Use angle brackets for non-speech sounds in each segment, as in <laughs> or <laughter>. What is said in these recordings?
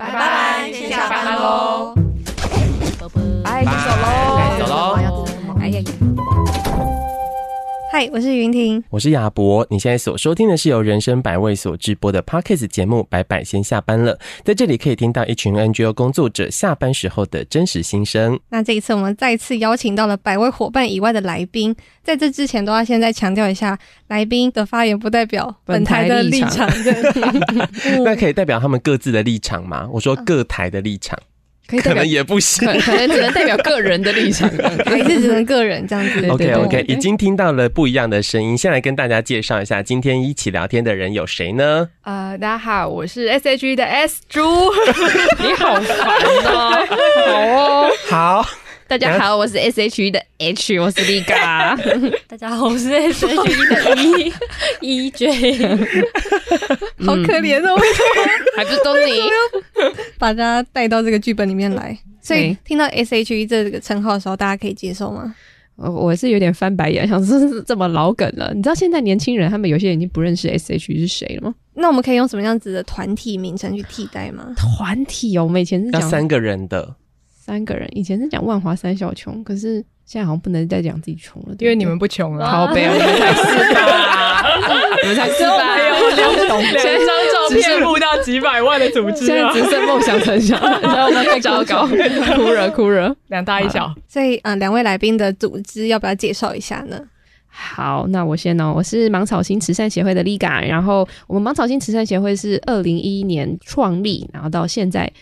拜拜，先下班喽，拜，先走喽，走喽，哎呀呀！嗨，我是云婷，我是亚博。你现在所收听的是由人生百味所直播的 Podcast 节目《百百先下班了》。在这里可以听到一群 NGO 工作者下班时候的真实心声。那这一次我们再次邀请到了百位伙伴以外的来宾，在这之前都要先再强调一下，来宾的发言不代表本台的立场。<laughs> <laughs> 那可以代表他们各自的立场吗？我说各台的立场。可能也不行，可能只能代表个人的立场，<laughs> 还是只能个人这样子。OK OK，已经听到了不一样的声音，先来跟大家介绍一下，今天一起聊天的人有谁呢？呃，大家好，我是 SHE 的 S 猪，<laughs> 你好烦哦，好哦，好。大家好，我是 S H E 的 H，我是立嘎。<laughs> 大家好，我是 S H E 的 E E J，<laughs> 好可怜哦，为什么还不是都你把大家带到这个剧本里面来？所以听到 S H E 这个称号的时候，大家可以接受吗？我我是有点翻白眼，想说是这么老梗了。你知道现在年轻人他们有些人已经不认识 S H E 是谁了吗？那我们可以用什么样子的团体名称去替代吗？团体哦，我们以前是讲三个人的。三个人，以前是讲万华三小穷，可是现在好像不能再讲自己穷了，因为你们不穷了。好悲，你们才是吧？你们才是吧？两张照片募到几百万的组织，现在只剩梦想成想，然后我们太糟糕，哭 <laughs> 了哭了，两大一小。所以，嗯，两位来宾的组织要不要介绍一下呢？好，那我先哦，我是芒草心慈善协会的 Liga，然后我们芒草心慈善协会是二零一一年创立，然后到现在。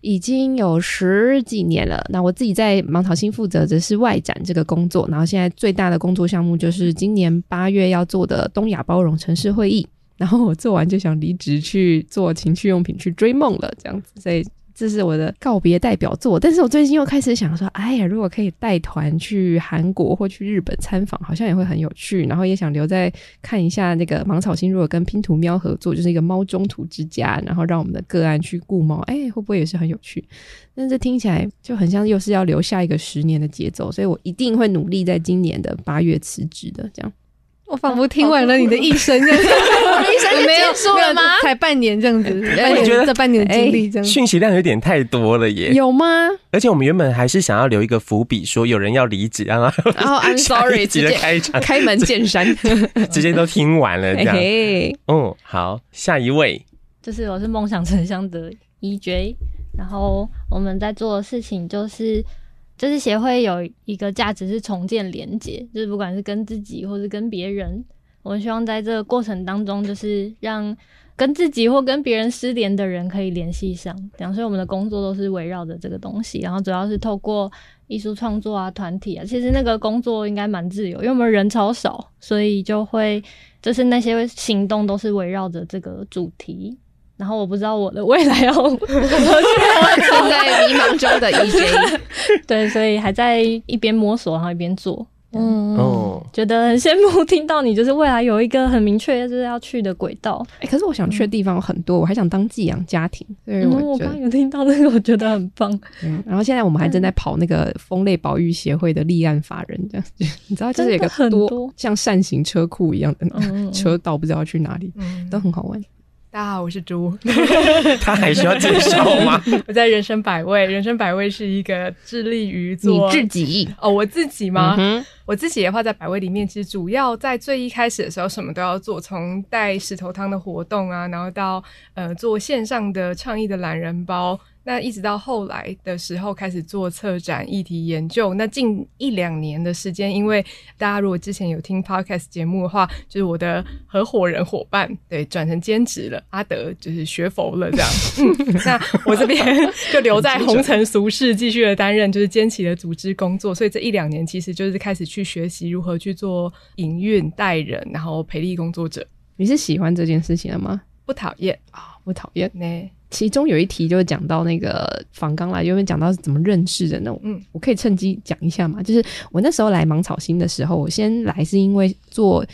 已经有十几年了。那我自己在芒草星负责的是外展这个工作，然后现在最大的工作项目就是今年八月要做的东亚包容城市会议。然后我做完就想离职去做情趣用品去追梦了，这样子，所以。这是我的告别代表作，但是我最近又开始想说，哎呀，如果可以带团去韩国或去日本参访，好像也会很有趣。然后也想留在看一下那个芒草心，如果跟拼图喵合作，就是一个猫中途之家，然后让我们的个案去顾猫，哎，会不会也是很有趣？但是听起来就很像又是要留下一个十年的节奏，所以我一定会努力在今年的八月辞职的，这样。我仿佛听完了你的一生，这样 <laughs> 一生就结束了吗？才半年这样子，我觉得这半年的经历这样，讯息量有点太多了耶。有吗？而且我们原本还是想要留一个伏笔，说有人要离职，然后然后 I'm <laughs> sorry，<laughs> 直接开场开门见山，直接都听完了这样。嗯，好，下一位，就是我是梦想成乡的 EJ，然后我们在做的事情就是。就是协会有一个价值是重建连接，就是不管是跟自己或是跟别人，我们希望在这个过程当中，就是让跟自己或跟别人失联的人可以联系上。这样，所以我们的工作都是围绕着这个东西，然后主要是透过艺术创作啊、团体啊，其实那个工作应该蛮自由，因为我们人超少，所以就会就是那些行动都是围绕着这个主题。然后我不知道我的未来要，<laughs> 正在迷茫中的 EJ，<laughs> 对，所以还在一边摸索，然后一边做，嗯哦，觉得很羡慕听到你就是未来有一个很明确就是要去的轨道。哎，可是我想去的地方有很多，我还想当寄养家庭。对，我刚有听到那个，我觉得很棒。嗯，然后现在我们还正在跑那个蜂类保育协会的立案法人，这样 <laughs> 你知道，就是有一个很多像扇形车库一样的车道，不知道去哪里，都很好玩。大家好，我是猪。<laughs> 他还需要介绍吗？<laughs> 我在人生百味，人生百味是一个致力于做你自己哦，我自己吗？嗯、我自己的话，在百味里面，其实主要在最一开始的时候，什么都要做，从带石头汤的活动啊，然后到呃做线上的倡议的懒人包。那一直到后来的时候，开始做策展议题研究。那近一两年的时间，因为大家如果之前有听 Podcast 节目的话，就是我的合伙人伙伴对转成兼职了，阿德就是学佛了这样。<laughs> 嗯，那我这边 <laughs> 就留在红尘俗世，继续的担任就是兼起的组织工作。所以这一两年其实就是开始去学习如何去做营运、带人，然后培力工作者。你是喜欢这件事情的吗？不讨厌啊，不讨厌呢。其中有一题就是讲到那个访纲啦，因为讲到是怎么认识的那种，嗯，我可以趁机讲一下嘛。就是我那时候来芒草星的时候，我先来是因为做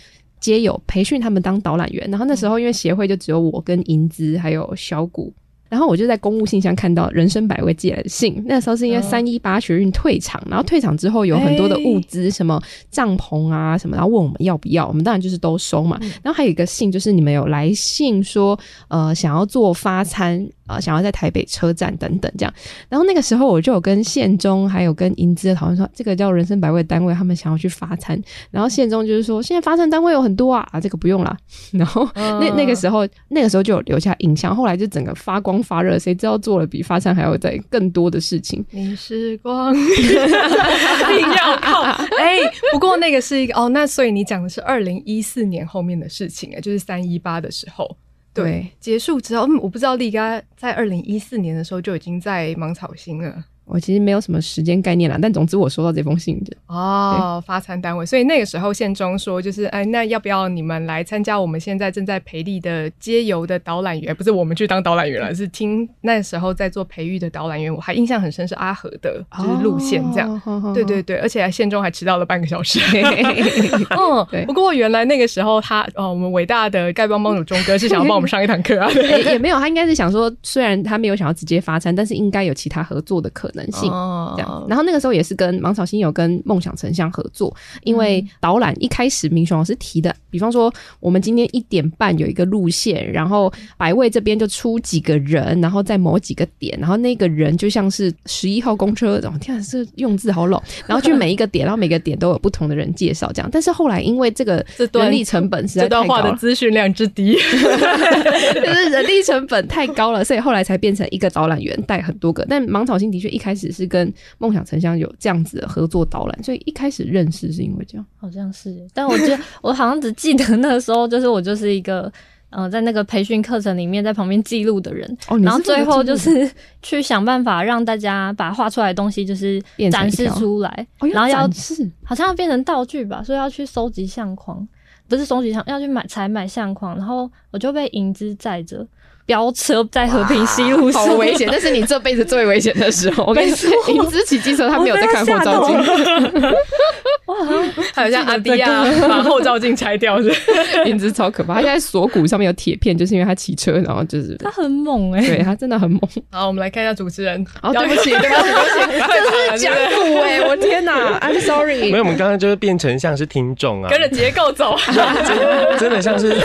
街友培训他们当导览员，然后那时候因为协会就只有我跟银姿还有小谷。然后我就在公务信箱看到人生百味寄来的信，那时候是因为三一八学运退场，然后退场之后有很多的物资，什么帐篷啊什么，然后问我们要不要，我们当然就是都收嘛。然后还有一个信，就是你们有来信说，呃，想要做发餐呃想要在台北车站等等这样。然后那个时候我就有跟县中还有跟银资讨论说，这个叫人生百味单位，他们想要去发餐。然后县中就是说，现在发餐单位有很多啊，啊这个不用啦。然后那那个时候那个时候就有留下印象，后来就整个发光发热，谁知道做了比发餐还要再更多的事情。你是光，<laughs> 一定要靠。哎、欸，不过那个是一个哦，那所以你讲的是二零一四年后面的事情哎，就是三一八的时候。对，结束之后，嗯，我不知道力嘎在二零一四年的时候就已经在芒草心了。我其实没有什么时间概念啦，但总之我收到这封信的哦，发餐单位，所以那个时候县中说就是，哎，那要不要你们来参加我们现在正在培力的街游的导览员？不是我们去当导览员了，嗯、是听那时候在做培育的导览员，我还印象很深是阿和的，就是路线这样，哦、对对对，而且县中还迟到了半个小时。<laughs> <laughs> 嗯，对。不过原来那个时候他，哦，我们伟大的丐帮帮主钟哥是想要帮我们上一堂课啊，也 <laughs> 也没有，他应该是想说，虽然他没有想要直接发餐，但是应该有其他合作的可能。能性这样，然后那个时候也是跟芒草心有跟梦想成像合作，因为导览一开始明雄老师提的，比方说我们今天一点半有一个路线，然后百位这边就出几个人，然后在某几个点，然后那个人就像是十一号公车，然后天啊，这用字好老，<laughs> 然后去每一个点，然后每个点都有不同的人介绍这样，但是后来因为这个人力成本实在太高了，<laughs> 的资讯量之低，<laughs> 就是人力成本太高了，所以后来才变成一个导览员带很多个，但芒草心的确一。开始是跟梦想成像有这样子的合作导览，所以一开始认识是因为这样，好像是。但我觉得 <laughs> 我好像只记得那个时候，就是我就是一个呃，在那个培训课程里面在旁边记录的人，哦，然后最后就是 <laughs> 去想办法让大家把画出来的东西就是展示出来，哦、然后要是好像要变成道具吧，所以要去收集相框，不是收集相，要去买采买相框，然后我就被银子载着。飙车在和平西路上，好危险！那是你这辈子最危险的时候。我跟你说，银子骑机车，他没有在看后照镜。<laughs> 哇，还有像阿迪亚 <laughs> 把后照镜拆掉是？银子超可怕，他现在锁骨上面有铁片，就是因为他骑车，然后就是他很猛哎、欸，对他真的很猛。好，我们来看一下主持人。好，对不起，对不起，对不起，这是讲古哎，我天哪，I'm sorry。没有，我们刚刚就是变成像是听众啊，跟着结构走，<laughs> 真真的像是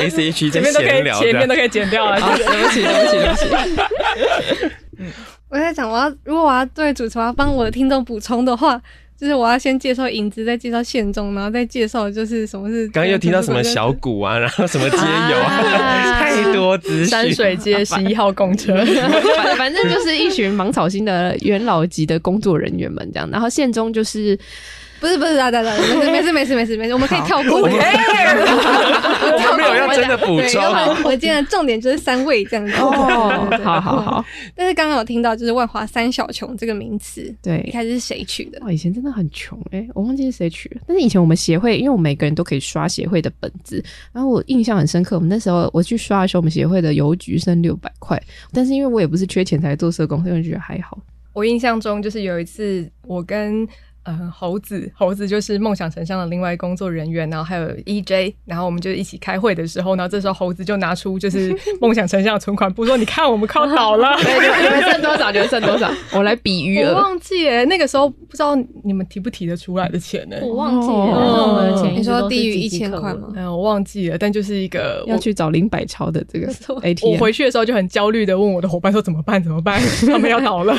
S H 在闲聊，前面都可以。剪掉了，对不起，对不起，对不起。嗯，<laughs> 我在想，我要如果我要对主持，我要帮我的听众补充的话，就是我要先介绍影子，再介绍线中，然后再介绍就是什么是。刚刚又听到什么小鼓啊，然后什么街友啊，太多资讯。山水街十一号公车，<laughs> 反反正就是一群芒草心的元老级的工作人员们这样，然后线中就是。不是不是，啊等等，<laughs> 没事没事没事没事，我们可以跳过。我们没有要真的补充。我今天的重点就是三位这样子。哦，好好好。但是刚刚有听到就是万华三小穷这个名词，对，一开始是谁取的？哦，以前真的很穷哎、欸，我忘记是谁取了。但是以前我们协会，因为我们每个人都可以刷协会的本子，然后我印象很深刻。我们那时候我去刷的时候，我们协会的邮局剩六百块。但是因为我也不是缺钱才做社工，所以我觉得还好。我印象中就是有一次我跟。嗯，猴子，猴子就是梦想成像的另外工作人员，然后还有 EJ，然后我们就一起开会的时候，然后这时候猴子就拿出就是 <laughs> 梦想成像的存款簿，说：“你看，我们靠倒了，<laughs> 对对，你们剩多少？你们剩多少？<laughs> 我来比余额。”我忘记哎，那个时候不知道你们提不提得出来的钱呢？我忘记了，我们的钱你说低于一千块吗？嗯，我忘记了，但就是一个要去找林百超的这个 ATM。我回去的时候就很焦虑的问我的伙伴说：“怎么办？怎么办？他们要倒了。”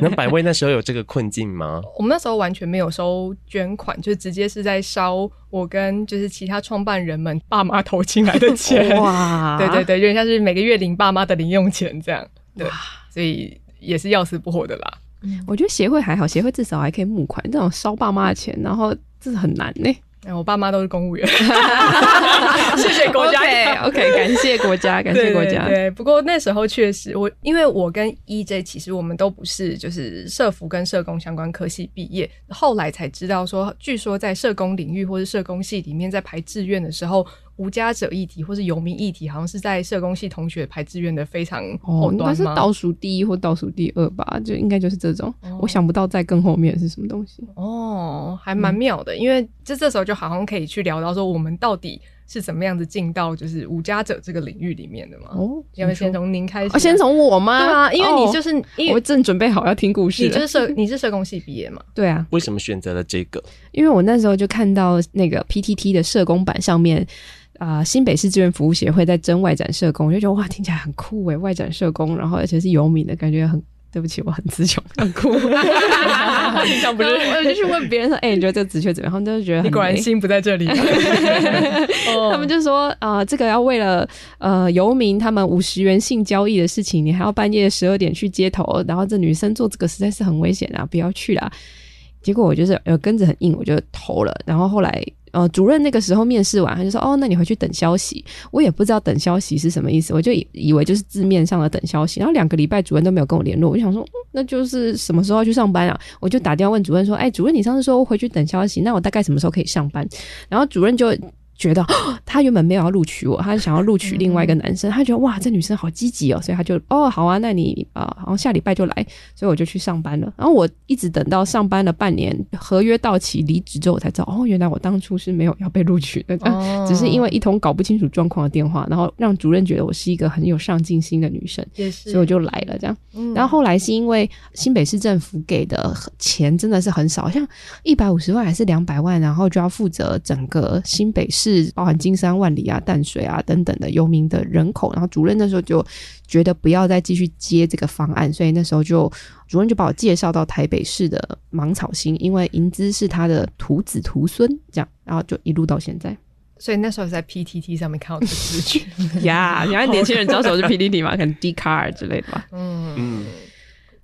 那百位那时候有这个困境吗？我们那时候完全没有收。捐款就直接是在烧我跟就是其他创办人们爸妈投进来的钱 <laughs> 哇，<laughs> 对对对，有点像是每个月领爸妈的零用钱这样，对，所以也是要死不活的啦。我觉得协会还好，协会至少还可以募款，这种烧爸妈的钱，然后这是很难呢。哎，我爸妈都是公务员，<laughs> 谢谢国家。OK，, 感谢国家，感谢国家。对,对,对，不过那时候确实，我因为我跟 EJ 其实我们都不是就是社服跟社工相关科系毕业，后来才知道说，据说在社工领域或是社工系里面，在排志愿的时候。无家者议题或是游民议题，好像是在社工系同学排志愿的非常后端吗？哦、是倒数第一或倒数第二吧，就应该就是这种。哦、我想不到在更后面是什么东西。哦，还蛮妙的，嗯、因为就这时候就好像可以去聊到说，我们到底是怎么样子进到就是无家者这个领域里面的嘛？哦，要不先从您开始、啊？哦，先从我吗？对啊，因为你就是，因为我正准备好要听故事。你就是社，你是社工系毕业嘛？<laughs> 对啊。为什么选择了这个？因为我那时候就看到那个 PTT 的社工版上面。啊、呃，新北市志愿服务协会在征外展社工，我就觉得哇，听起来很酷诶，外展社工，然后而且是游民的感觉很。对不起，我很词穷，很酷。<laughs> 平常不是，我就去问别人说：“哎、欸，你觉得这个职缺怎么样？”他们都觉得很，你果然心不在这里。<laughs> 他们就说：“啊、呃，这个要为了呃游民他们五十元性交易的事情，你还要半夜十二点去街头，然后这女生做这个实在是很危险啊，不要去啦。”结果我就是呃跟着很硬，我就投了。然后后来。呃，主任那个时候面试完，他就说：“哦，那你回去等消息。”我也不知道等消息是什么意思，我就以以为就是字面上的等消息。然后两个礼拜主任都没有跟我联络，我就想说，那就是什么时候要去上班啊？我就打电话问主任说：“哎，主任，你上次说我回去等消息，那我大概什么时候可以上班？”然后主任就。觉得 <gasps> 他原本没有要录取我，他想要录取另外一个男生。他觉得哇，这女生好积极哦，所以他就哦好啊，那你啊，好像下礼拜就来，所以我就去上班了。然后我一直等到上班了半年，合约到期离职之后，我才知道哦，原来我当初是没有要被录取的，哦、<laughs> 只是因为一通搞不清楚状况的电话，然后让主任觉得我是一个很有上进心的女生，也，所以我就来了这样。嗯、然后后来是因为新北市政府给的钱真的是很少，像一百五十万还是两百万，然后就要负责整个新北市，包含金山。万里啊，淡水啊等等的游民的人口，然后主任那时候就觉得不要再继续接这个方案，所以那时候就主任就把我介绍到台北市的芒草心，因为银资是他的徒子徒孙，这样，然后就一路到现在。所以那时候在 PTT 上面看到这个资讯 <laughs> 呀，原来年轻人知道什么是 PTT 吗？可能 Dcard 之类的吧。嗯嗯，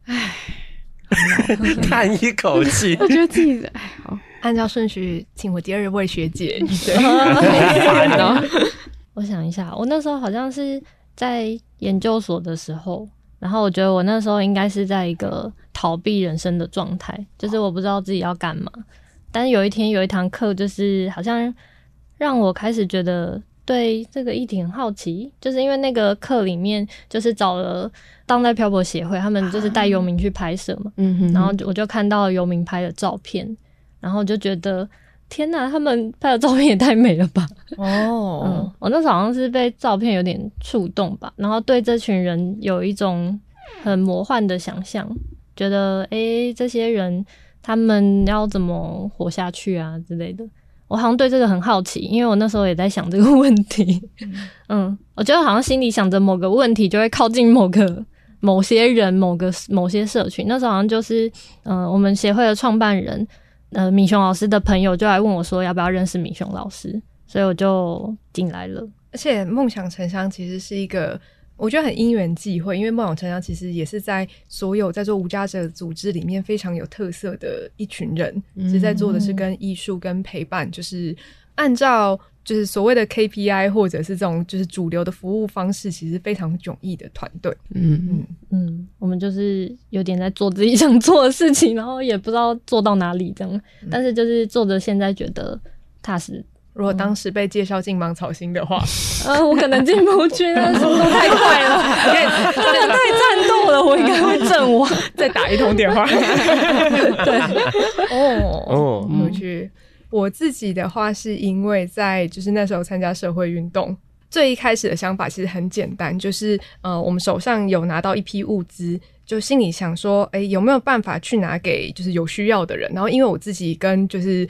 唉，<laughs> 叹一口气，我觉得自己唉好。按照顺序，请我第二位学姐。<laughs> 对，<laughs> 我想一下，我那时候好像是在研究所的时候，然后我觉得我那时候应该是在一个逃避人生的状态，就是我不知道自己要干嘛。但是有一天有一堂课，就是好像让我开始觉得对这个议题很好奇，就是因为那个课里面就是找了当代漂泊协会，他们就是带游民去拍摄嘛，嗯哼，然后我就看到游民拍的照片。然后就觉得天呐，他们拍的照片也太美了吧！哦，<laughs> 嗯，我那时候好像是被照片有点触动吧，然后对这群人有一种很魔幻的想象，觉得诶，这些人他们要怎么活下去啊之类的。我好像对这个很好奇，因为我那时候也在想这个问题。嗯，<laughs> 我觉得好像心里想着某个问题，就会靠近某个某些人、某个某些社群。那时候好像就是，嗯、呃，我们协会的创办人。呃，米熊老师的朋友就来问我说，要不要认识米熊老师，所以我就进来了。而且梦想城乡其实是一个，我觉得很因缘际会，因为梦想城乡其实也是在所有在做无家者组织里面非常有特色的一群人，其实在做的是跟艺术跟陪伴，就是按照。就是所谓的 KPI 或者是这种就是主流的服务方式，其实非常迥异的团队。嗯嗯嗯，我们就是有点在做自己想做的事情，然后也不知道做到哪里这样。嗯、但是就是做着现在觉得踏实。如果当时被介绍进芒草心的话，嗯、呃，我可能进不去，那速度太快了，<laughs> 这个太战斗了，我应该会阵亡。再打一通电话。<laughs> 对，哦哦，回去。我自己的话，是因为在就是那时候参加社会运动，最一开始的想法其实很简单，就是呃，我们手上有拿到一批物资，就心里想说，哎、有没有办法去拿给就是有需要的人？然后因为我自己跟就是。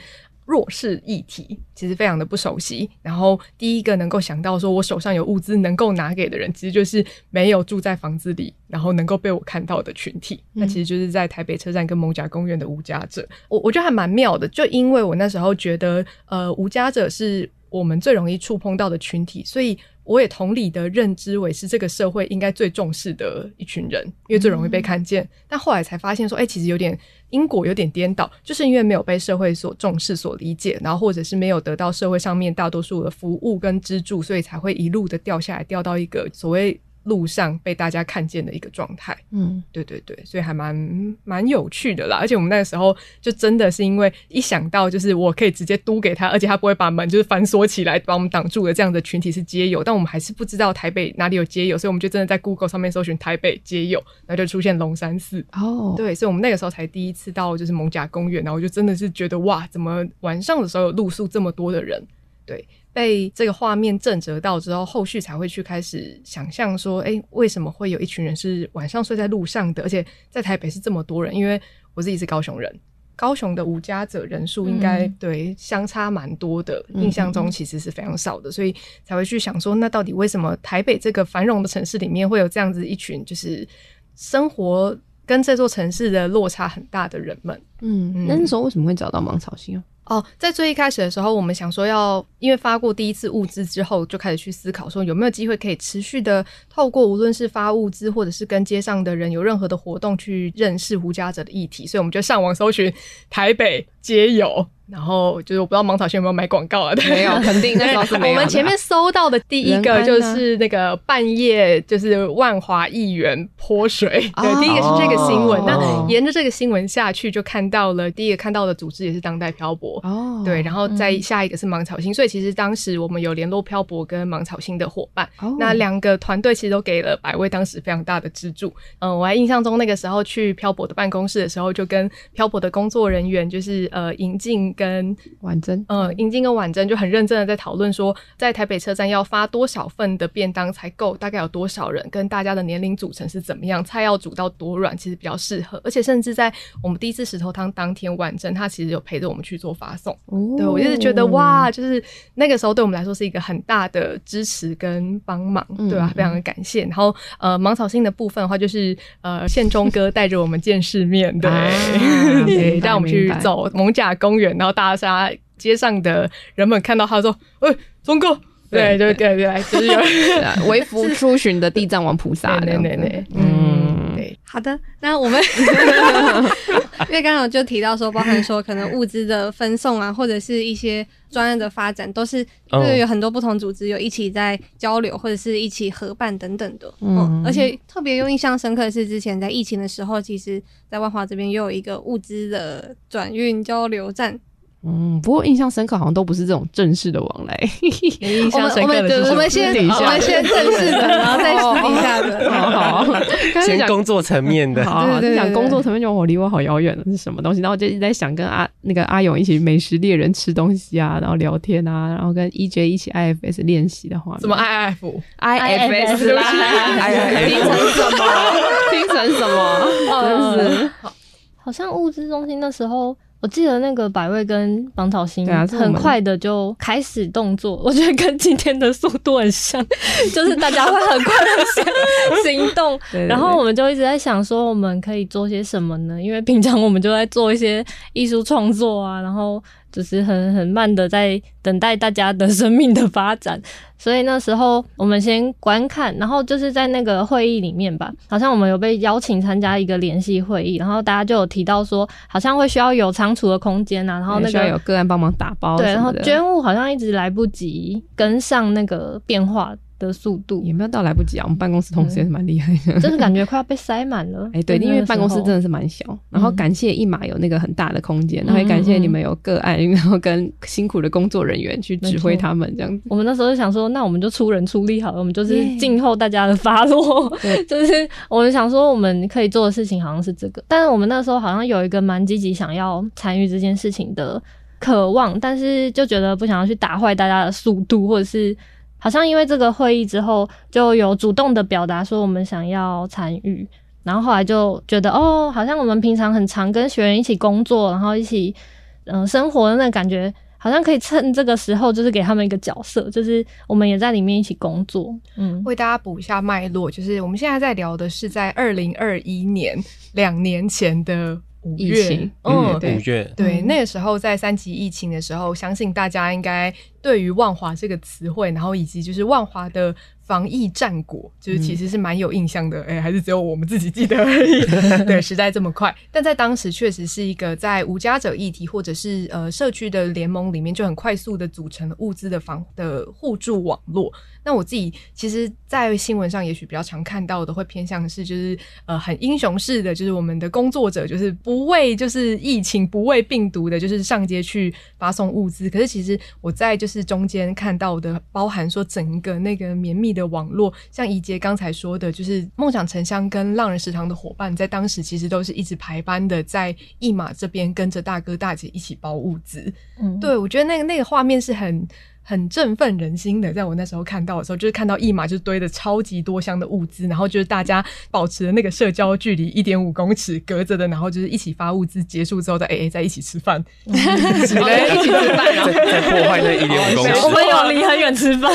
弱势议题其实非常的不熟悉，然后第一个能够想到说我手上有物资能够拿给的人，其实就是没有住在房子里，然后能够被我看到的群体，嗯、那其实就是在台北车站跟蒙贾公园的无家者。我我觉得还蛮妙的，就因为我那时候觉得，呃，无家者是我们最容易触碰到的群体，所以。我也同理的认知为是这个社会应该最重视的一群人，因为最容易被看见。嗯、但后来才发现说，哎、欸，其实有点因果有点颠倒，就是因为没有被社会所重视、所理解，然后或者是没有得到社会上面大多数的服务跟资助，所以才会一路的掉下来，掉到一个所谓。路上被大家看见的一个状态，嗯，对对对，所以还蛮蛮有趣的啦。而且我们那个时候就真的是因为一想到就是我可以直接嘟给他，而且他不会把门就是反锁起来把我们挡住的这样的群体是街友，但我们还是不知道台北哪里有街友，所以我们就真的在 Google 上面搜寻台北街友，然后就出现龙山寺。哦，对，所以我们那个时候才第一次到就是蒙甲公园，然后我就真的是觉得哇，怎么晚上的时候有露宿这么多的人，对。被这个画面震折到之后，后续才会去开始想象说，哎，为什么会有一群人是晚上睡在路上的？而且在台北是这么多人，因为我自己是高雄人，高雄的无家者人数应该对相差蛮多的，嗯、印象中其实是非常少的，所以才会去想说，那到底为什么台北这个繁荣的城市里面会有这样子一群，就是生活跟这座城市的落差很大的人们？嗯，那时候为什么会找到芒草心啊？哦，在最一开始的时候，我们想说要，因为发过第一次物资之后，就开始去思考说有没有机会可以持续的透过无论是发物资，或者是跟街上的人有任何的活动去认识胡家者的议题，所以我们就上网搜寻台北街友。然后就是我不知道芒草星有没有买广告啊？没有，肯定那时候是没有。我们前面搜到的第一个就是那个半夜就是万华议员泼水，对，第一个是这个新闻。那沿着这个新闻下去，就看到了第一个看到的组织也是当代漂泊哦，对，然后再下一个是芒草星，所以其实当时我们有联络漂泊跟芒草星的伙伴，那两个团队其实都给了百位当时非常大的资助。嗯，我还印象中那个时候去漂泊的办公室的时候，就跟漂泊的工作人员就是呃引进。跟婉珍，嗯，英金跟婉珍就很认真的在讨论说，在台北车站要发多少份的便当才够，大概有多少人，跟大家的年龄组成是怎么样，菜要煮到多软，其实比较适合。而且甚至在我们第一次石头汤当天，婉珍她其实有陪着我们去做发送。哦，对，我就是觉得哇，就是那个时候对我们来说是一个很大的支持跟帮忙，对吧、啊？非常的感谢。然后呃，芒草心的部分的话，就是呃，宪忠哥带着我们见世面，对，<laughs> 对，带我们去走蒙甲公园，然后。大沙街上的人们看到他说：“哎、欸，忠哥，对对对对，就是有 <laughs> 微服出巡的地藏王菩萨。”对对对，嗯，对。好的，那我们 <laughs> 因为刚刚就提到说，包含说可能物资的分送啊，或者是一些专案的发展，都是因为有很多不同组织有一起在交流，或者是一起合办等等的。嗯，而且特别有印象深刻的是，之前在疫情的时候，其实在万华这边又有一个物资的转运交流站。嗯，不过印象深刻好像都不是这种正式的往来。<laughs> 印象深刻的是我们先我们先正式的，<laughs> 然后再私底下的。好，先工作层面的。好，就讲工作层面，就我离我好遥远的，是什么东西？然后就一直在想跟阿那个阿勇一起美食猎人吃东西啊，然后聊天啊，然后跟 EJ 一起 IFS 练习的话，什么 IF IFS 啦？<laughs> 听成什么？听成什么？真是好，好像物资中心那时候。我记得那个百味跟芒草心很快的就开始动作，<laughs> 我觉得跟今天的速度很像，<laughs> 就是大家会很快的行动。<laughs> 然后我们就一直在想说，我们可以做些什么呢？因为平常我们就在做一些艺术创作啊，然后。就是很很慢的在等待大家的生命的发展，所以那时候我们先观看，然后就是在那个会议里面吧，好像我们有被邀请参加一个联系会议，然后大家就有提到说，好像会需要有仓储的空间啊，然后那个需要有个案帮忙打包，对，然后捐物好像一直来不及跟上那个变化的速度也没有到来不及啊，我们办公室同事也是蛮厉害的，<laughs> 就是感觉快要被塞满了。<laughs> 哎、欸，对，因为办公室真的是蛮小，然后感谢一马有那个很大的空间，嗯、然后也感谢你们有个案，然后跟辛苦的工作人员去指挥他们这样子。我们那时候就想说，那我们就出人出力好了，我们就是静候大家的发落。对，<laughs> 就是我们想说我们可以做的事情好像是这个，但是我们那时候好像有一个蛮积极想要参与这件事情的渴望，但是就觉得不想要去打坏大家的速度，或者是。好像因为这个会议之后，就有主动的表达说我们想要参与，然后后来就觉得哦，好像我们平常很常跟学员一起工作，然后一起嗯、呃、生活的那感觉，好像可以趁这个时候就是给他们一个角色，就是我们也在里面一起工作。嗯，为大家补一下脉络，就是我们现在在聊的是在二零二一年两年前的。五月，嗯，五月，对，那个时候在三级疫情的时候，相信大家应该对于万华这个词汇，然后以及就是万华的。防疫战果就是其实是蛮有印象的，哎、嗯欸，还是只有我们自己记得 <laughs> 而已。对，时代这么快，但在当时确实是一个在无家者议题或者是呃社区的联盟里面就很快速的组成了物资的防的互助网络。那我自己其实，在新闻上也许比较常看到的，会偏向是就是呃很英雄式的，就是我们的工作者就是不畏就是疫情不畏病毒的，就是上街去发送物资。可是其实我在就是中间看到的，包含说整个那个绵密的。网络，像怡洁刚才说的，就是梦想城乡跟浪人食堂的伙伴，在当时其实都是一直排班的，在一马这边跟着大哥大姐一起包物资。嗯，对，我觉得那个那个画面是很很振奋人心的，在我那时候看到的时候，就是看到一马就堆的超级多箱的物资，然后就是大家保持的那个社交距离一点五公尺隔着的，然后就是一起发物资，结束之后再 AA 在一起吃饭，<laughs> 一起吃饭，在破坏那一点五公尺。<laughs> 我们有离很远吃饭，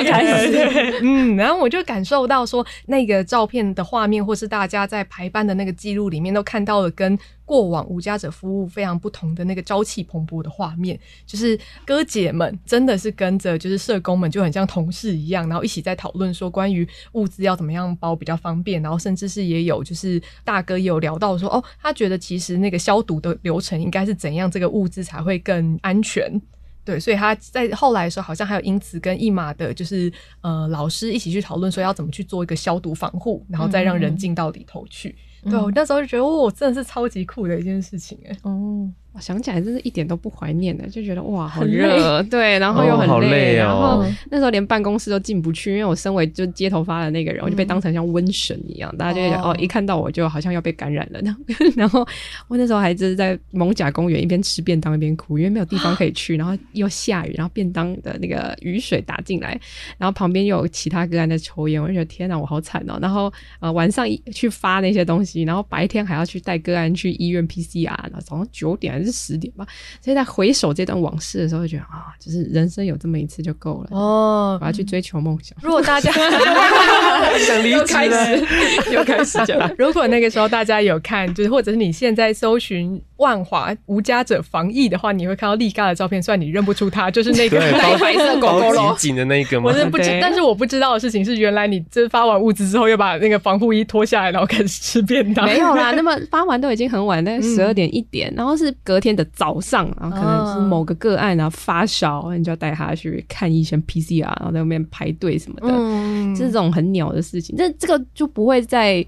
一开始，嗯，然后我就感受到说，那个照片的画面，或是大家在排班的那个记录里面，都看到了跟。过往无家者服务非常不同的那个朝气蓬勃的画面，就是哥姐们真的是跟着就是社工们就很像同事一样，然后一起在讨论说关于物资要怎么样包比较方便，然后甚至是也有就是大哥有聊到说哦，他觉得其实那个消毒的流程应该是怎样，这个物资才会更安全。对，所以他在后来的时候好像还有因此跟一马的就是呃老师一起去讨论说要怎么去做一个消毒防护，然后再让人进到里头去。对，我那时候就觉得哦，真的是超级酷的一件事情哎。哦。我想起来真是一点都不怀念的，就觉得哇，好热，对，然后又很累，哦累哦、然后那时候连办公室都进不去，因为我身为就接头发的那个人，我就被当成像瘟神一样，嗯、大家就觉得哦，一看到我就好像要被感染了。<laughs> 然后我那时候还就是在蒙甲公园一边吃便当一边哭，因为没有地方可以去，然后又下雨，然后便当的那个雨水打进来，然后旁边又有其他个案在抽烟，我就觉得天哪，我好惨哦。然后呃晚上去发那些东西，然后白天还要去带个案去医院 PCR，然后早上九点。是十点吧，所以在回首这段往事的时候，就觉得啊，就是人生有这么一次就够了哦。我要去追求梦想。如果大家 <laughs> 想离开始，又开始讲。<laughs> 如果那个时候大家有看，就是或者是你现在搜寻万华无家者防疫的话，你会看到立嘎的照片。虽然你认不出他，就是那个带 <laughs> 白色狗狗咯，紧的那个吗？我是不知，但是我不知道的事情是，原来你这发完物资之后，又把那个防护衣脱下来，然后开始吃便当。没有啦，那么发完都已经很晚，大概 <laughs> 十二点一点，然后是隔。天的早上，然后可能是某个个案然后发烧，你就要带他去看医生 PCR，然后在外面排队什么的，嗯、这种很鸟的事情。这这个就不会在。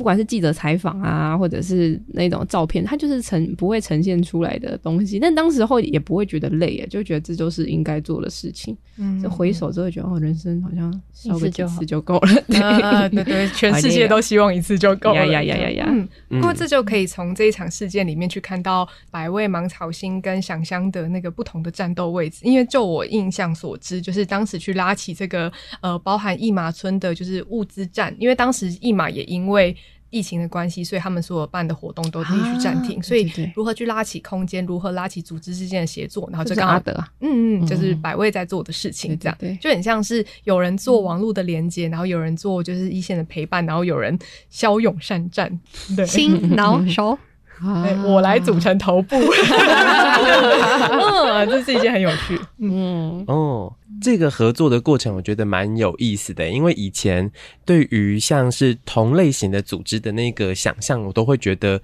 不管是记者采访啊，或者是那种照片，它就是呈不会呈现出来的东西。但当时候也不会觉得累，就觉得这就是应该做的事情。嗯，就回首之后觉得，哦，人生好像烧个几次就够了。对、啊、对对，全世界都希望一次就够了。<laughs> 呀呀呀呀呀！嗯，不过这就可以从这一场事件里面去看到百味芒草心跟想香的那个不同的战斗位置。因为就我印象所知，就是当时去拉起这个呃，包含一马村的，就是物资站，因为当时一马也因为。疫情的关系，所以他们所有办的活动都必须暂停。啊、所以如何去拉起空间，如何拉起组织之间的协作，然后就刚阿德，嗯嗯，就是百位在做的事情，这样。就很像是有人做网络的连接，然后有人做就是一线的陪伴，然后有人骁勇善战，对，心脑手。欸、<laughs> 我来组成头部，<laughs> <laughs> 嗯，这是一件很有趣，嗯。哦，这个合作的过程我觉得蛮有意思的，因为以前对于像是同类型的组织的那个想象，我都会觉得。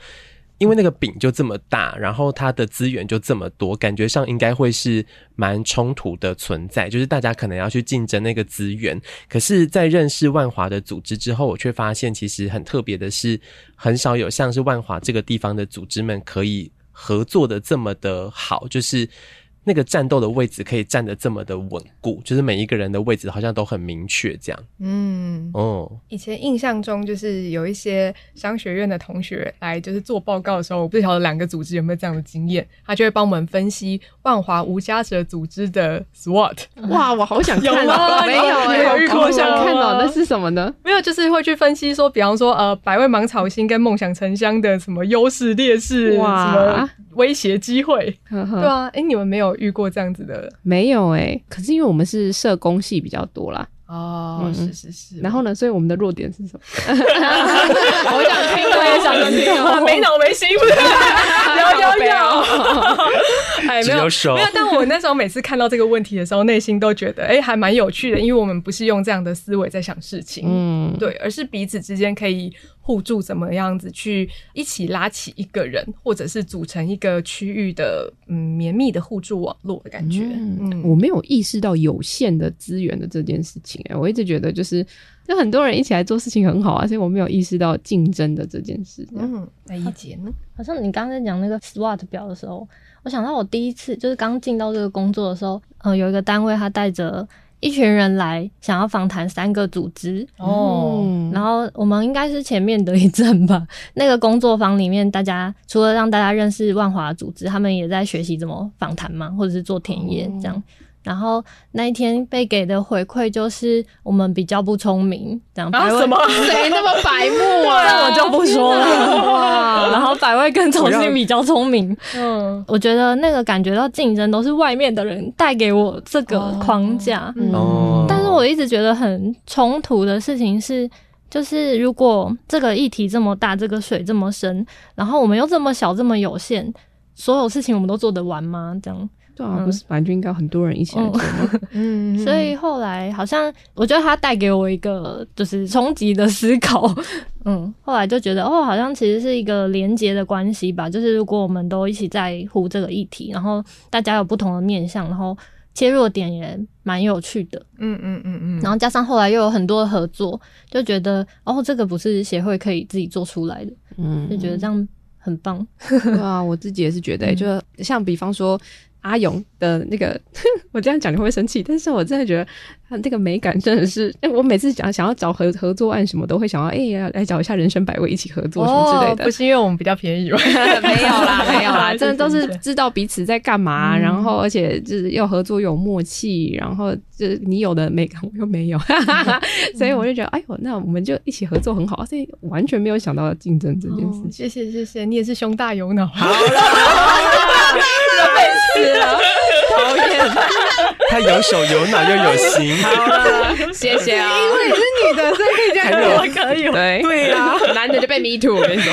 因为那个饼就这么大，然后它的资源就这么多，感觉上应该会是蛮冲突的存在，就是大家可能要去竞争那个资源。可是，在认识万华的组织之后，我却发现其实很特别的是，很少有像是万华这个地方的组织们可以合作的这么的好，就是。那个战斗的位置可以站得这么的稳固，就是每一个人的位置好像都很明确，这样。嗯，哦，以前印象中就是有一些商学院的同学来就是做报告的时候，我不晓得两个组织有没有这样的经验，他就会帮我们分析万华无家者组织的 SWOT。哇，我好想看到，没有，没有遇过，我想看到那是什么呢？没有，就是会去分析说，比方说呃，百味芒草心跟梦想城乡的什么优势劣势，哇，什么威胁机会，呵呵对啊，哎、欸，你们没有。遇过这样子的没有哎、欸，可是因为我们是社工系比较多啦。哦，嗯、是是是。然后呢，所以我们的弱点是什么？<laughs> 我想听，我也想听。<laughs> 没脑没心，有 <laughs> 有有。哎，没有没有。但我那时候每次看到这个问题的时候，内心都觉得哎、欸，还蛮有趣的，因为我们不是用这样的思维在想事情，嗯，对，而是彼此之间可以。互助怎么样子去一起拉起一个人，或者是组成一个区域的嗯绵密的互助网络的感觉。嗯，嗯，我没有意识到有限的资源的这件事情哎，我一直觉得就是有很多人一起来做事情很好啊，所以我没有意识到竞争的这件事。嗯，那一节呢？好像你刚才讲那个 SWOT 表的时候，我想到我第一次就是刚进到这个工作的时候，呃，有一个单位他带着。一群人来想要访谈三个组织哦，嗯、然后我们应该是前面的一阵吧。<laughs> 那个工作坊里面，大家除了让大家认识万华组织，他们也在学习怎么访谈嘛，或者是做田野这样。然后那一天被给的回馈就是我们比较不聪明，这样。啊？什么？<laughs> 谁那么白目啊？<laughs> 那我就不说了。<laughs> 哇！然后百位跟重庆比较聪明。嗯，我觉得那个感觉到竞争都是外面的人带给我这个框架。哦。但是我一直觉得很冲突的事情是，就是如果这个议题这么大，这个水这么深，然后我们又这么小，这么有限，所有事情我们都做得完吗？这样。对啊，不是反正就应该很多人一起来做吗？<laughs> 嗯，所以后来好像我觉得他带给我一个就是冲击的思考，嗯，<laughs> 后来就觉得哦，好像其实是一个连结的关系吧。就是如果我们都一起在乎这个议题，然后大家有不同的面向，然后切入点也蛮有趣的，嗯嗯嗯嗯，然后加上后来又有很多的合作，就觉得哦，这个不是协会可以自己做出来的，嗯，就觉得这样很棒。对啊，我自己也是觉得，<laughs> 就像比方说。阿勇的那个，<laughs> 我这样讲你会不会生气？但是我真的觉得他这个美感真的是，哎，我每次讲想要找合合作案什么，都会想要哎呀来找一下人生百味一起合作什么之类的。哦、不是因为我们比较便宜吗？<laughs> 没有啦，没有啦，<laughs> 真的都是知道彼此在干嘛，然后而且就是要合作有默契，然后就是你有的美感我又没有，所以我就觉得哎呦，那我们就一起合作很好，所以完全没有想到竞争这件事情。谢谢谢谢，你也是胸大有脑。好了。<laughs> 是啊，<laughs> 讨厌！他有手有脑又有心。<laughs> 好了，谢谢啊。因为你是女的，所以可以这样。我可以。对对啊，男的就被 me too 我跟你说。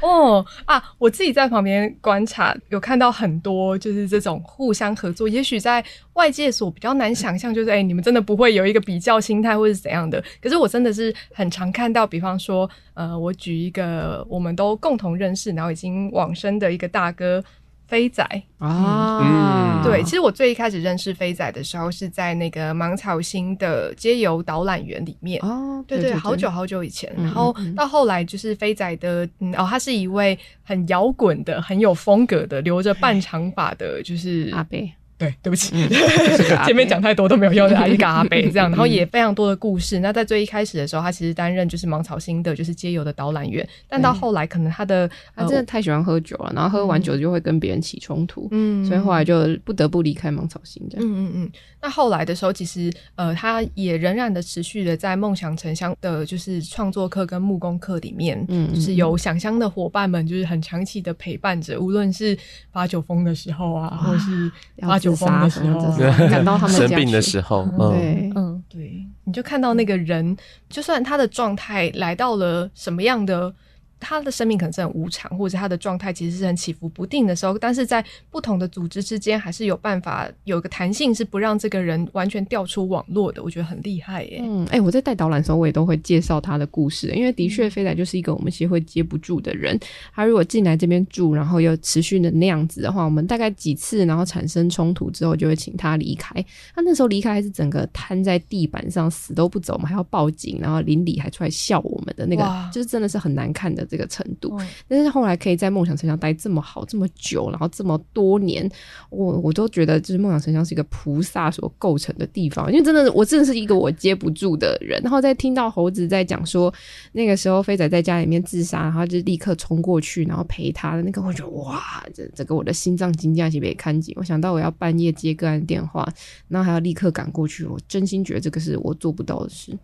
<laughs> 哦啊，我自己在旁边观察，有看到很多就是这种互相合作。也许在外界所比较难想象，就是哎、欸，你们真的不会有一个比较心态，或是怎样的。可是我真的是很常看到，比方说，呃，我举一个我们都共同认识，然后已经往生的一个大哥。飞仔。啊，嗯，对，其实我最一开始认识飞仔的时候，是在那个芒草星的街游导览员里面。哦，对对，好久好久以前，然后到后来就是飞仔的，嗯，哦，他是一位很摇滚的、很有风格的、留着半长发的，就是阿伯。对，对不起，嗯、前面讲太多都没有用的，阿一个阿北这样，<laughs> 然后也非常多的故事。那在最一开始的时候，他其实担任就是芒草心的，就是街游的导览员。但到后来，可能他的他真的太喜欢喝酒了，然后喝完酒就会跟别人起冲突，嗯，所以后来就不得不离开芒草心这样。嗯嗯嗯。那后来的时候，其实呃，他也仍然的持续的在梦想城乡的，就是创作课跟木工课里面，嗯，就是有想象的伙伴们，就是很长期的陪伴着，无论是发酒疯的时候啊，或者是发酒疯的时候，赶到他们生病的时候，对，嗯，对，你就看到那个人，就算他的状态来到了什么样的。他的生命可能是很无常，或者他的状态其实是很起伏不定的时候，但是在不同的组织之间，还是有办法有个弹性，是不让这个人完全掉出网络的。我觉得很厉害耶。嗯，哎、欸，我在带导览的时候，我也都会介绍他的故事，因为的确飞仔就是一个我们协会接不住的人。他如果进来这边住，然后又持续的那样子的话，我们大概几次，然后产生冲突之后，就会请他离开。他那时候离开还是整个瘫在地板上，死都不走，我们还要报警，然后邻里还出来笑我们的那个，就是真的是很难看的。这个程度，但是后来可以在梦想城乡待这么好这么久，然后这么多年，我我都觉得就是梦想城乡是一个菩萨所构成的地方，因为真的我真的是一个我接不住的人。然后在听到猴子在讲说那个时候飞仔在家里面自杀，然后就立刻冲过去，然后陪他的那个，我觉得哇，这整个我的心脏惊讶起被看紧。我想到我要半夜接个案电话，然后还要立刻赶过去，我真心觉得这个是我做不到的事。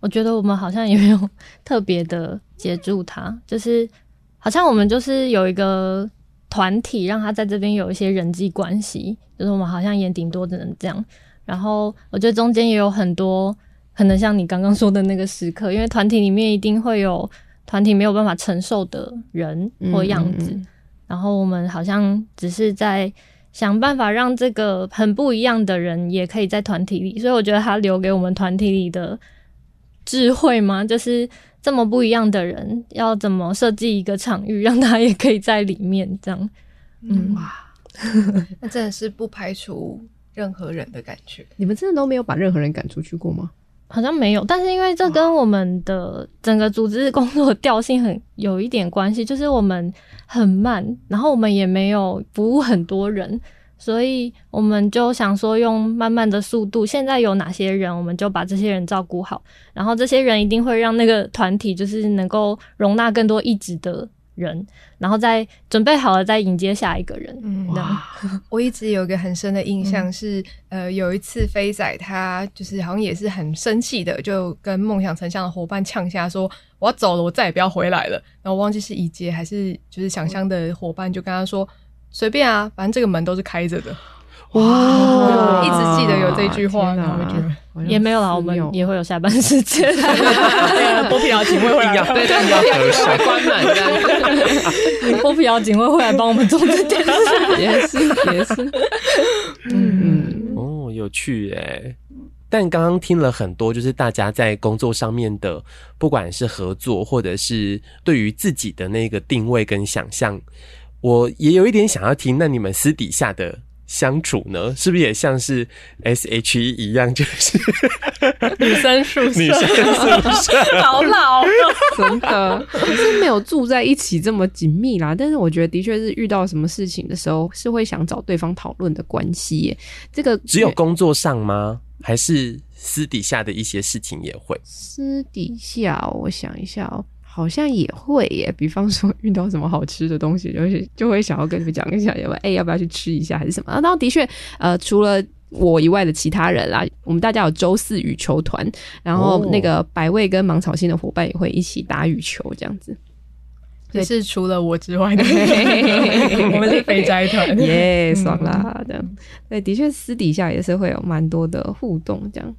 我觉得我们好像也没有特别的接住他，<laughs> 就是好像我们就是有一个团体，让他在这边有一些人际关系，就是我们好像也顶多只能这样。然后我觉得中间也有很多可能像你刚刚说的那个时刻，因为团体里面一定会有团体没有办法承受的人或样子，嗯嗯嗯，然后我们好像只是在想办法让这个很不一样的人也可以在团体里，所以我觉得他留给我们团体里的。智慧吗？就是这么不一样的人，要怎么设计一个场域，让他也可以在里面这样？嗯，哇，<laughs> 那真的是不排除任何人的感觉。你们真的都没有把任何人赶出去过吗？好像没有，但是因为这跟我们的整个组织工作调性很有一点关系，就是我们很慢，然后我们也没有服务很多人。所以我们就想说，用慢慢的速度，现在有哪些人，我们就把这些人照顾好。然后这些人一定会让那个团体就是能够容纳更多一职的人，然后再准备好了再迎接下一个人。嗯，哇，我一直有一个很深的印象是，嗯、呃，有一次飞仔他就是好像也是很生气的，就跟梦想成像的伙伴呛下说：“我要走了，我再也不要回来了。”然后忘记是乙杰还是就是想象的伙伴，就跟他说：“随便啊，反正这个门都是开着的。”哇，一直记得有这句话，然后我觉得也没有啦，我们也会有下班时间。波皮寮警卫会来，对对，剥皮寮警卫关门，剥皮寮警卫会来帮我们做这件事，也是也是。嗯，哦，有趣耶。但刚刚听了很多，就是大家在工作上面的，不管是合作，或者是对于自己的那个定位跟想象，我也有一点想要听。那你们私底下的相处呢，是不是也像是 S H E 一样，就是 <laughs> 女生宿舍？女生宿舍 <laughs> 好老，真的，可是没有住在一起这么紧密啦。但是我觉得，的确是遇到什么事情的时候，是会想找对方讨论的关系耶。这个只有工作上吗？还是私底下的一些事情也会？私底下，我想一下哦。好像也会耶，比方说遇到什么好吃的东西，就是 <laughs> 就会想要跟你们讲一下，要不哎要不要去吃一下还是什么？然后的确，呃，除了我以外的其他人啦，我们大家有周四羽球团，然后那个百味跟芒草心的伙伴也会一起打羽球，这样子。也是除了我之外的，<laughs> 我们是肥宅团，<laughs> 耶，爽啦！这样，对，的确私底下也是会有蛮多的互动，这样。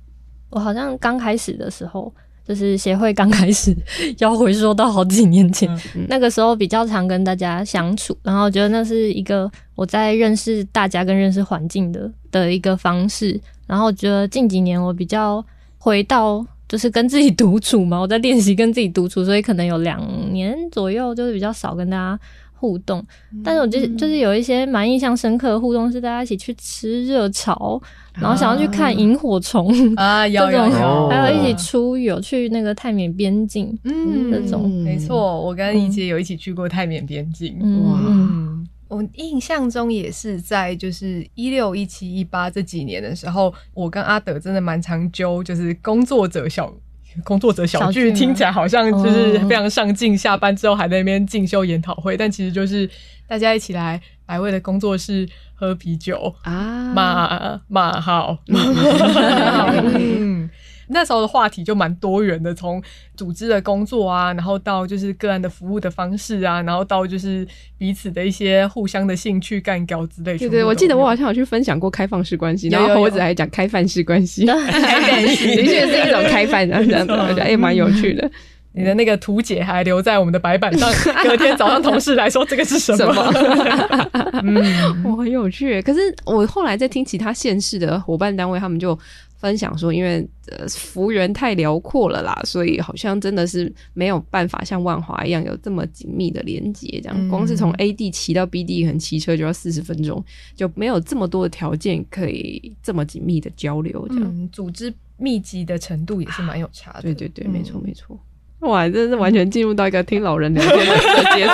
我好像刚开始的时候。就是协会刚开始要回溯到好几年前，嗯、那个时候比较常跟大家相处，然后觉得那是一个我在认识大家跟认识环境的的一个方式。然后觉得近几年我比较回到就是跟自己独处嘛，我在练习跟自己独处，所以可能有两年左右就是比较少跟大家互动。但是我觉得就是有一些蛮印象深刻的互动，是大家一起去吃热炒。然后想要去看萤火虫啊，<laughs> 有有有，还有一起出游去那个泰缅边境，嗯，这种。没错，我跟怡姐有一起去过泰缅边境，哇，我印象中也是在就是一六一七一八这几年的时候，我跟阿德真的蛮常揪，就是工作者小工作者小聚，听起来好像就是非常上进，下班之后还在那边进修研讨会，但其实就是大家一起来百味的工作室。喝啤酒啊，骂骂号，<laughs> 嗯，那时候的话题就蛮多元的，从组织的工作啊，然后到就是个案的服务的方式啊，然后到就是彼此的一些互相的兴趣干譙之类的。对对，我记得我好像有去分享过开放式关系，然后猴子还讲开放式关系，<laughs> <laughs> 的确是一种开饭，这样子，我觉得也蛮有趣的。你的那个图解还留在我们的白板上，<laughs> 隔天早上同事来说这个是什么？嗯，我很有趣。可是我后来在听其他县市的伙伴单位，他们就分享说，因为呃幅员太辽阔了啦，所以好像真的是没有办法像万华一样有这么紧密的连接。这样，光是从 A 地骑到 B 地，可能骑车就要四十分钟，就没有这么多的条件可以这么紧密的交流。这样，嗯，组织密集的程度也是蛮有差的。对对对，没错没错。哇，真是完全进入到一个听老人聊天的节奏，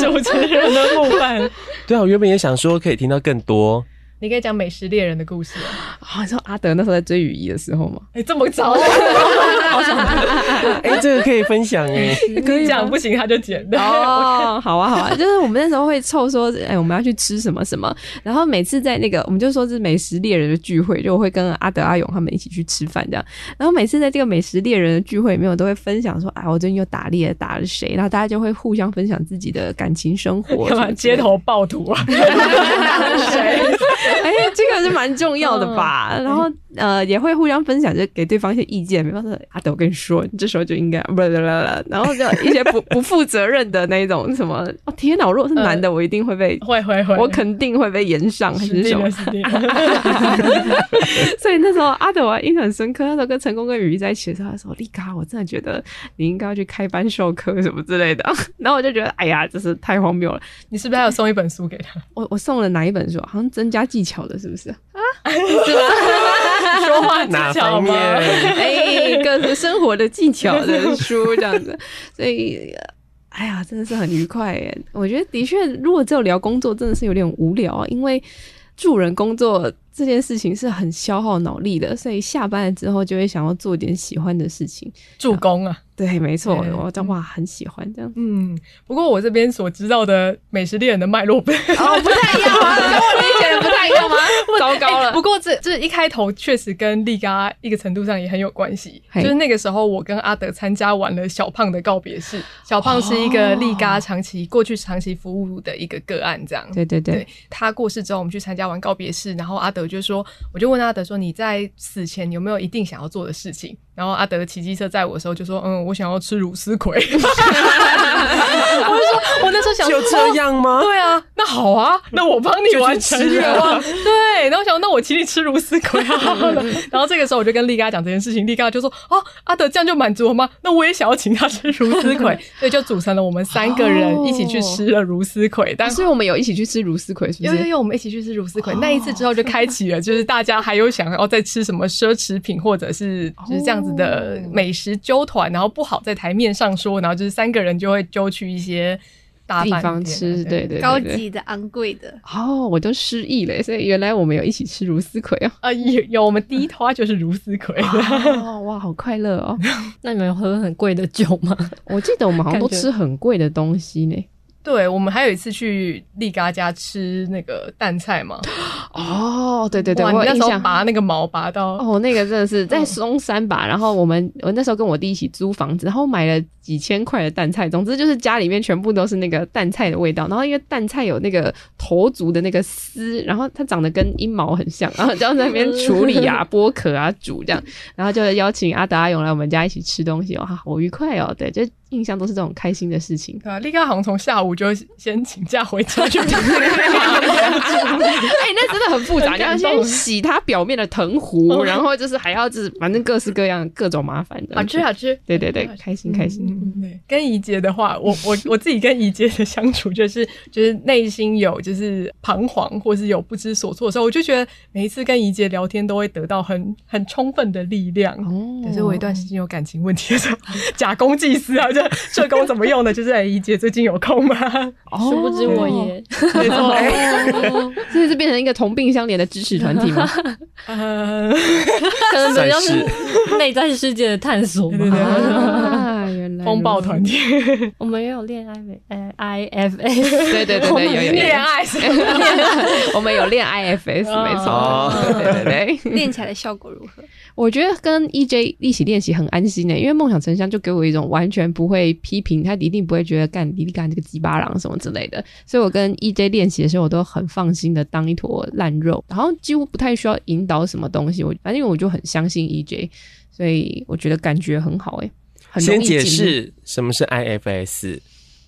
<laughs> <laughs> 主持人的部分。<laughs> 对啊，我原本也想说可以听到更多。你可以讲美食猎人的故事啊！你说阿德那时候在追雨衣的时候吗？哎，这么早，好 <laughs> 想哎，这个可以分享哎，可以讲不行他就剪哦。好啊，好啊，就是我们那时候会凑说，哎，我们要去吃什么什么，然后每次在那个我们就说是美食猎人的聚会，就我会跟阿德阿勇他们一起去吃饭这样。然后每次在这个美食猎人的聚会里面，我都会分享说，哎，我最近又打猎打了谁，然后大家就会互相分享自己的感情生活，干嘛街头暴徒啊？打了谁？<laughs> 哎，这个是蛮重要的吧？嗯、然后呃，也会互相分享，就给对方一些意见。比方说，阿德，我跟你说，你这时候就应该不啦啦啦，然后就一些不不负责任的那种什么。哦天哪！我如果是男的，我一定会被会会会，我肯定会被延上还是什么？<laughs> 所以那时候阿德我印象很深刻。那时候跟成功跟雨衣在一起的时候，他说：“丽卡，我真的觉得你应该要去开班授课什么之类的。” <laughs> 然后我就觉得，哎呀，真是太荒谬了。你是不是还有送一本书给他？我我送了哪一本书？好像增加技巧的，是不是啊？<laughs> 说话技巧吗？哎，各种生活的技巧的书这样子，<laughs> 所以，哎呀，真的是很愉快耶。我觉得的确，如果只有聊工作，真的是有点无聊啊。因为助人工作这件事情是很消耗脑力的，所以下班了之后就会想要做点喜欢的事情，助攻啊。对，没错，我这哇很喜欢这样。嗯，不过我这边所知道的美食猎人的脉络不哦不太一样啊，跟我理解的不太一样吗？<laughs> 糟糕了。不过这这一开头确实跟利嘎一个程度上也很有关系，就是那个时候我跟阿德参加完了小胖的告别式，小胖是一个利嘎长期过去长期服务的一个个案，这样。对对对，对，他过世之后，我们去参加完告别式，然后阿德就说，我就问阿德说，你在死前有没有一定想要做的事情？然后阿德骑机车载我的时候就说：“嗯，我想要吃乳丝葵。<laughs> ”我就说：“我那时候想说，就这样吗？”对啊，那好啊，那我帮你完成愿望。对，然后我想，那我请你吃乳丝葵好了。<laughs> 然后这个时候我就跟丽嘎讲这件事情，丽嘎就说：“哦，阿德这样就满足了吗？那我也想要请他吃乳丝葵。<laughs> ”所以就组成了我们三个人一起去吃了乳丝葵。但所以我们有一起去吃乳丝葵，是不是？有有有，我们一起去吃乳丝葵。那一次之后就开启了，就是大家还有想要再吃什么奢侈品，或者是就是这样子的美食纠团，然后不好在台面上说，然后就是三个人就会揪去一些大地方吃，对对，对，高级的、昂贵的。哦，我都失忆了，所以原来我们有一起吃如丝葵哦。啊，<laughs> 有有，我们第一摊就是如丝葵。哦，哇，好快乐哦！<laughs> 那你们有喝很贵的酒吗？我记得我们好像都吃很贵的东西呢。对，我们还有一次去丽嘎家吃那个淡菜嘛。<gasps> 哦，对对对，我那时候拔那个毛拔到哦，那个真的是在松山吧。然后我们我那时候跟我弟一起租房子，然后买了几千块的淡菜。总之就是家里面全部都是那个淡菜的味道。然后因为淡菜有那个头足的那个丝，然后它长得跟阴毛很像，<laughs> 然后就在那边处理啊、剥壳啊、煮这样。然后就邀请阿德阿勇来我们家一起吃东西哇，好愉快哦。对，就。印象都是这种开心的事情啊！立刻好像从下午就先请假回家去。<laughs> 哎，那真的很复杂，你要先洗它表面的藤壶，然后就是还要就是反正各式各样各种麻烦的。好吃好吃，对对对，开心开心。对，跟怡洁的话，我我我自己跟怡洁的相处就是就是内心有就是彷徨或是有不知所措的时候，我就觉得每一次跟怡洁聊天都会得到很很充分的力量。哦，可是我一段时间有感情问题的时候，假公济私啊。社工怎么用的？就是哎，怡姐最近有空吗？<laughs> 殊不知我也，没错，<laughs> 这是变成一个同病相怜的支持团体吗？呃，<laughs> 可能比较是内在世界的探索嘛。啊，原来风暴团体，我们也有恋爱没？呃，IFS，对对对对，有有恋爱，我们有恋 IFS，没错，对对对，练起来的效果如何？我觉得跟 EJ 一起练习很安心呢，因为梦想成香就给我一种完全不会批评，他一定不会觉得干你干这个鸡巴狼什么之类的，所以我跟 EJ 练习的时候，我都很放心的当一坨烂肉，然后几乎不太需要引导什么东西，我反正我就很相信 EJ，所以我觉得感觉很好诶，很先解释什么是 IFS。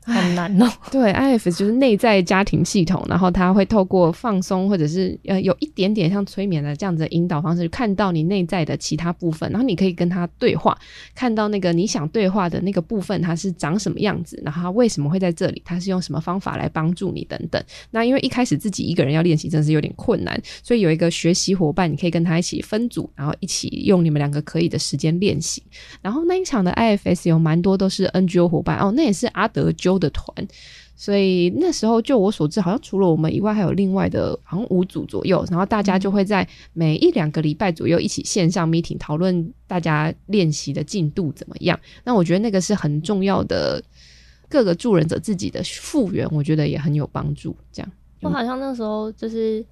很难哦。<laughs> 对，IFS 就是内在家庭系统，然后他会透过放松或者是呃有一点点像催眠的这样子的引导方式，看到你内在的其他部分，然后你可以跟他对话，看到那个你想对话的那个部分，它是长什么样子，然后他为什么会在这里，它是用什么方法来帮助你等等。那因为一开始自己一个人要练习，真的是有点困难，所以有一个学习伙伴，你可以跟他一起分组，然后一起用你们两个可以的时间练习。然后那一场的 IFS 有蛮多都是 NGO 伙伴哦，那也是阿德揪 <laughs> 的团，所以那时候就我所知，好像除了我们以外，还有另外的，好像五组左右。然后大家就会在每一两个礼拜左右一起线上 meeting 讨论大家练习的进度怎么样。那我觉得那个是很重要的，各个助人者自己的复原，我觉得也很有帮助。这样，我好像那时候就是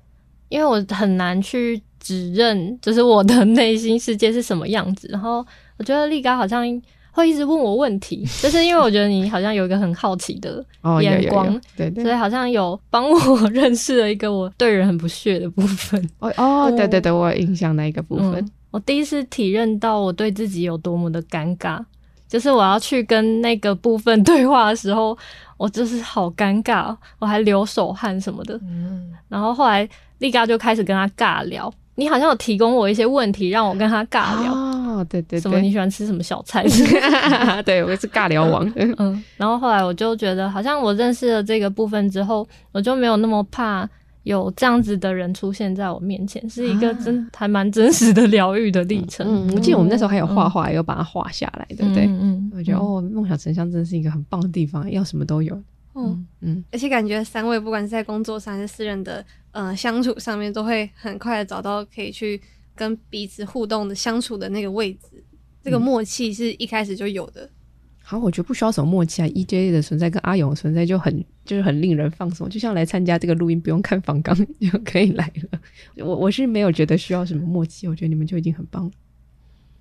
因为我很难去指认，就 <laughs> 是我的内心世界是什么样子。然后我觉得丽高好像。会一直问我问题，<laughs> 就是因为我觉得你好像有一个很好奇的眼光，哦、对，对，所以好像有帮我认识了一个我对人很不屑的部分。哦 <laughs> 哦，对对对，我有印象那一个部分。嗯，我第一次体认到我对自己有多么的尴尬，就是我要去跟那个部分对话的时候，我就是好尴尬，我还流手汗什么的。嗯，然后后来丽嘎就开始跟他尬聊。你好像有提供我一些问题，让我跟他尬聊。哦，对对对，什么你喜欢吃什么小菜？<laughs> <laughs> 对，我是尬聊王。嗯，然后后来我就觉得，好像我认识了这个部分之后，我就没有那么怕有这样子的人出现在我面前，是一个真还蛮真实的疗愈的历程。嗯，我记得我们那时候还有画画，有把它画下来，对不对？嗯，我觉得哦，梦想成像真是一个很棒的地方，要什么都有。嗯嗯，而且感觉三位不管是在工作上还是私人的呃相处上面，都会很快的找到可以去跟彼此互动的相处的那个位置，这个默契是一开始就有的。好，我觉得不需要什么默契啊。EJ 的存在跟阿勇的存在就很就是很令人放松，就像来参加这个录音不用看访纲 <laughs> 就可以来了。我我是没有觉得需要什么默契，我觉得你们就已经很棒了。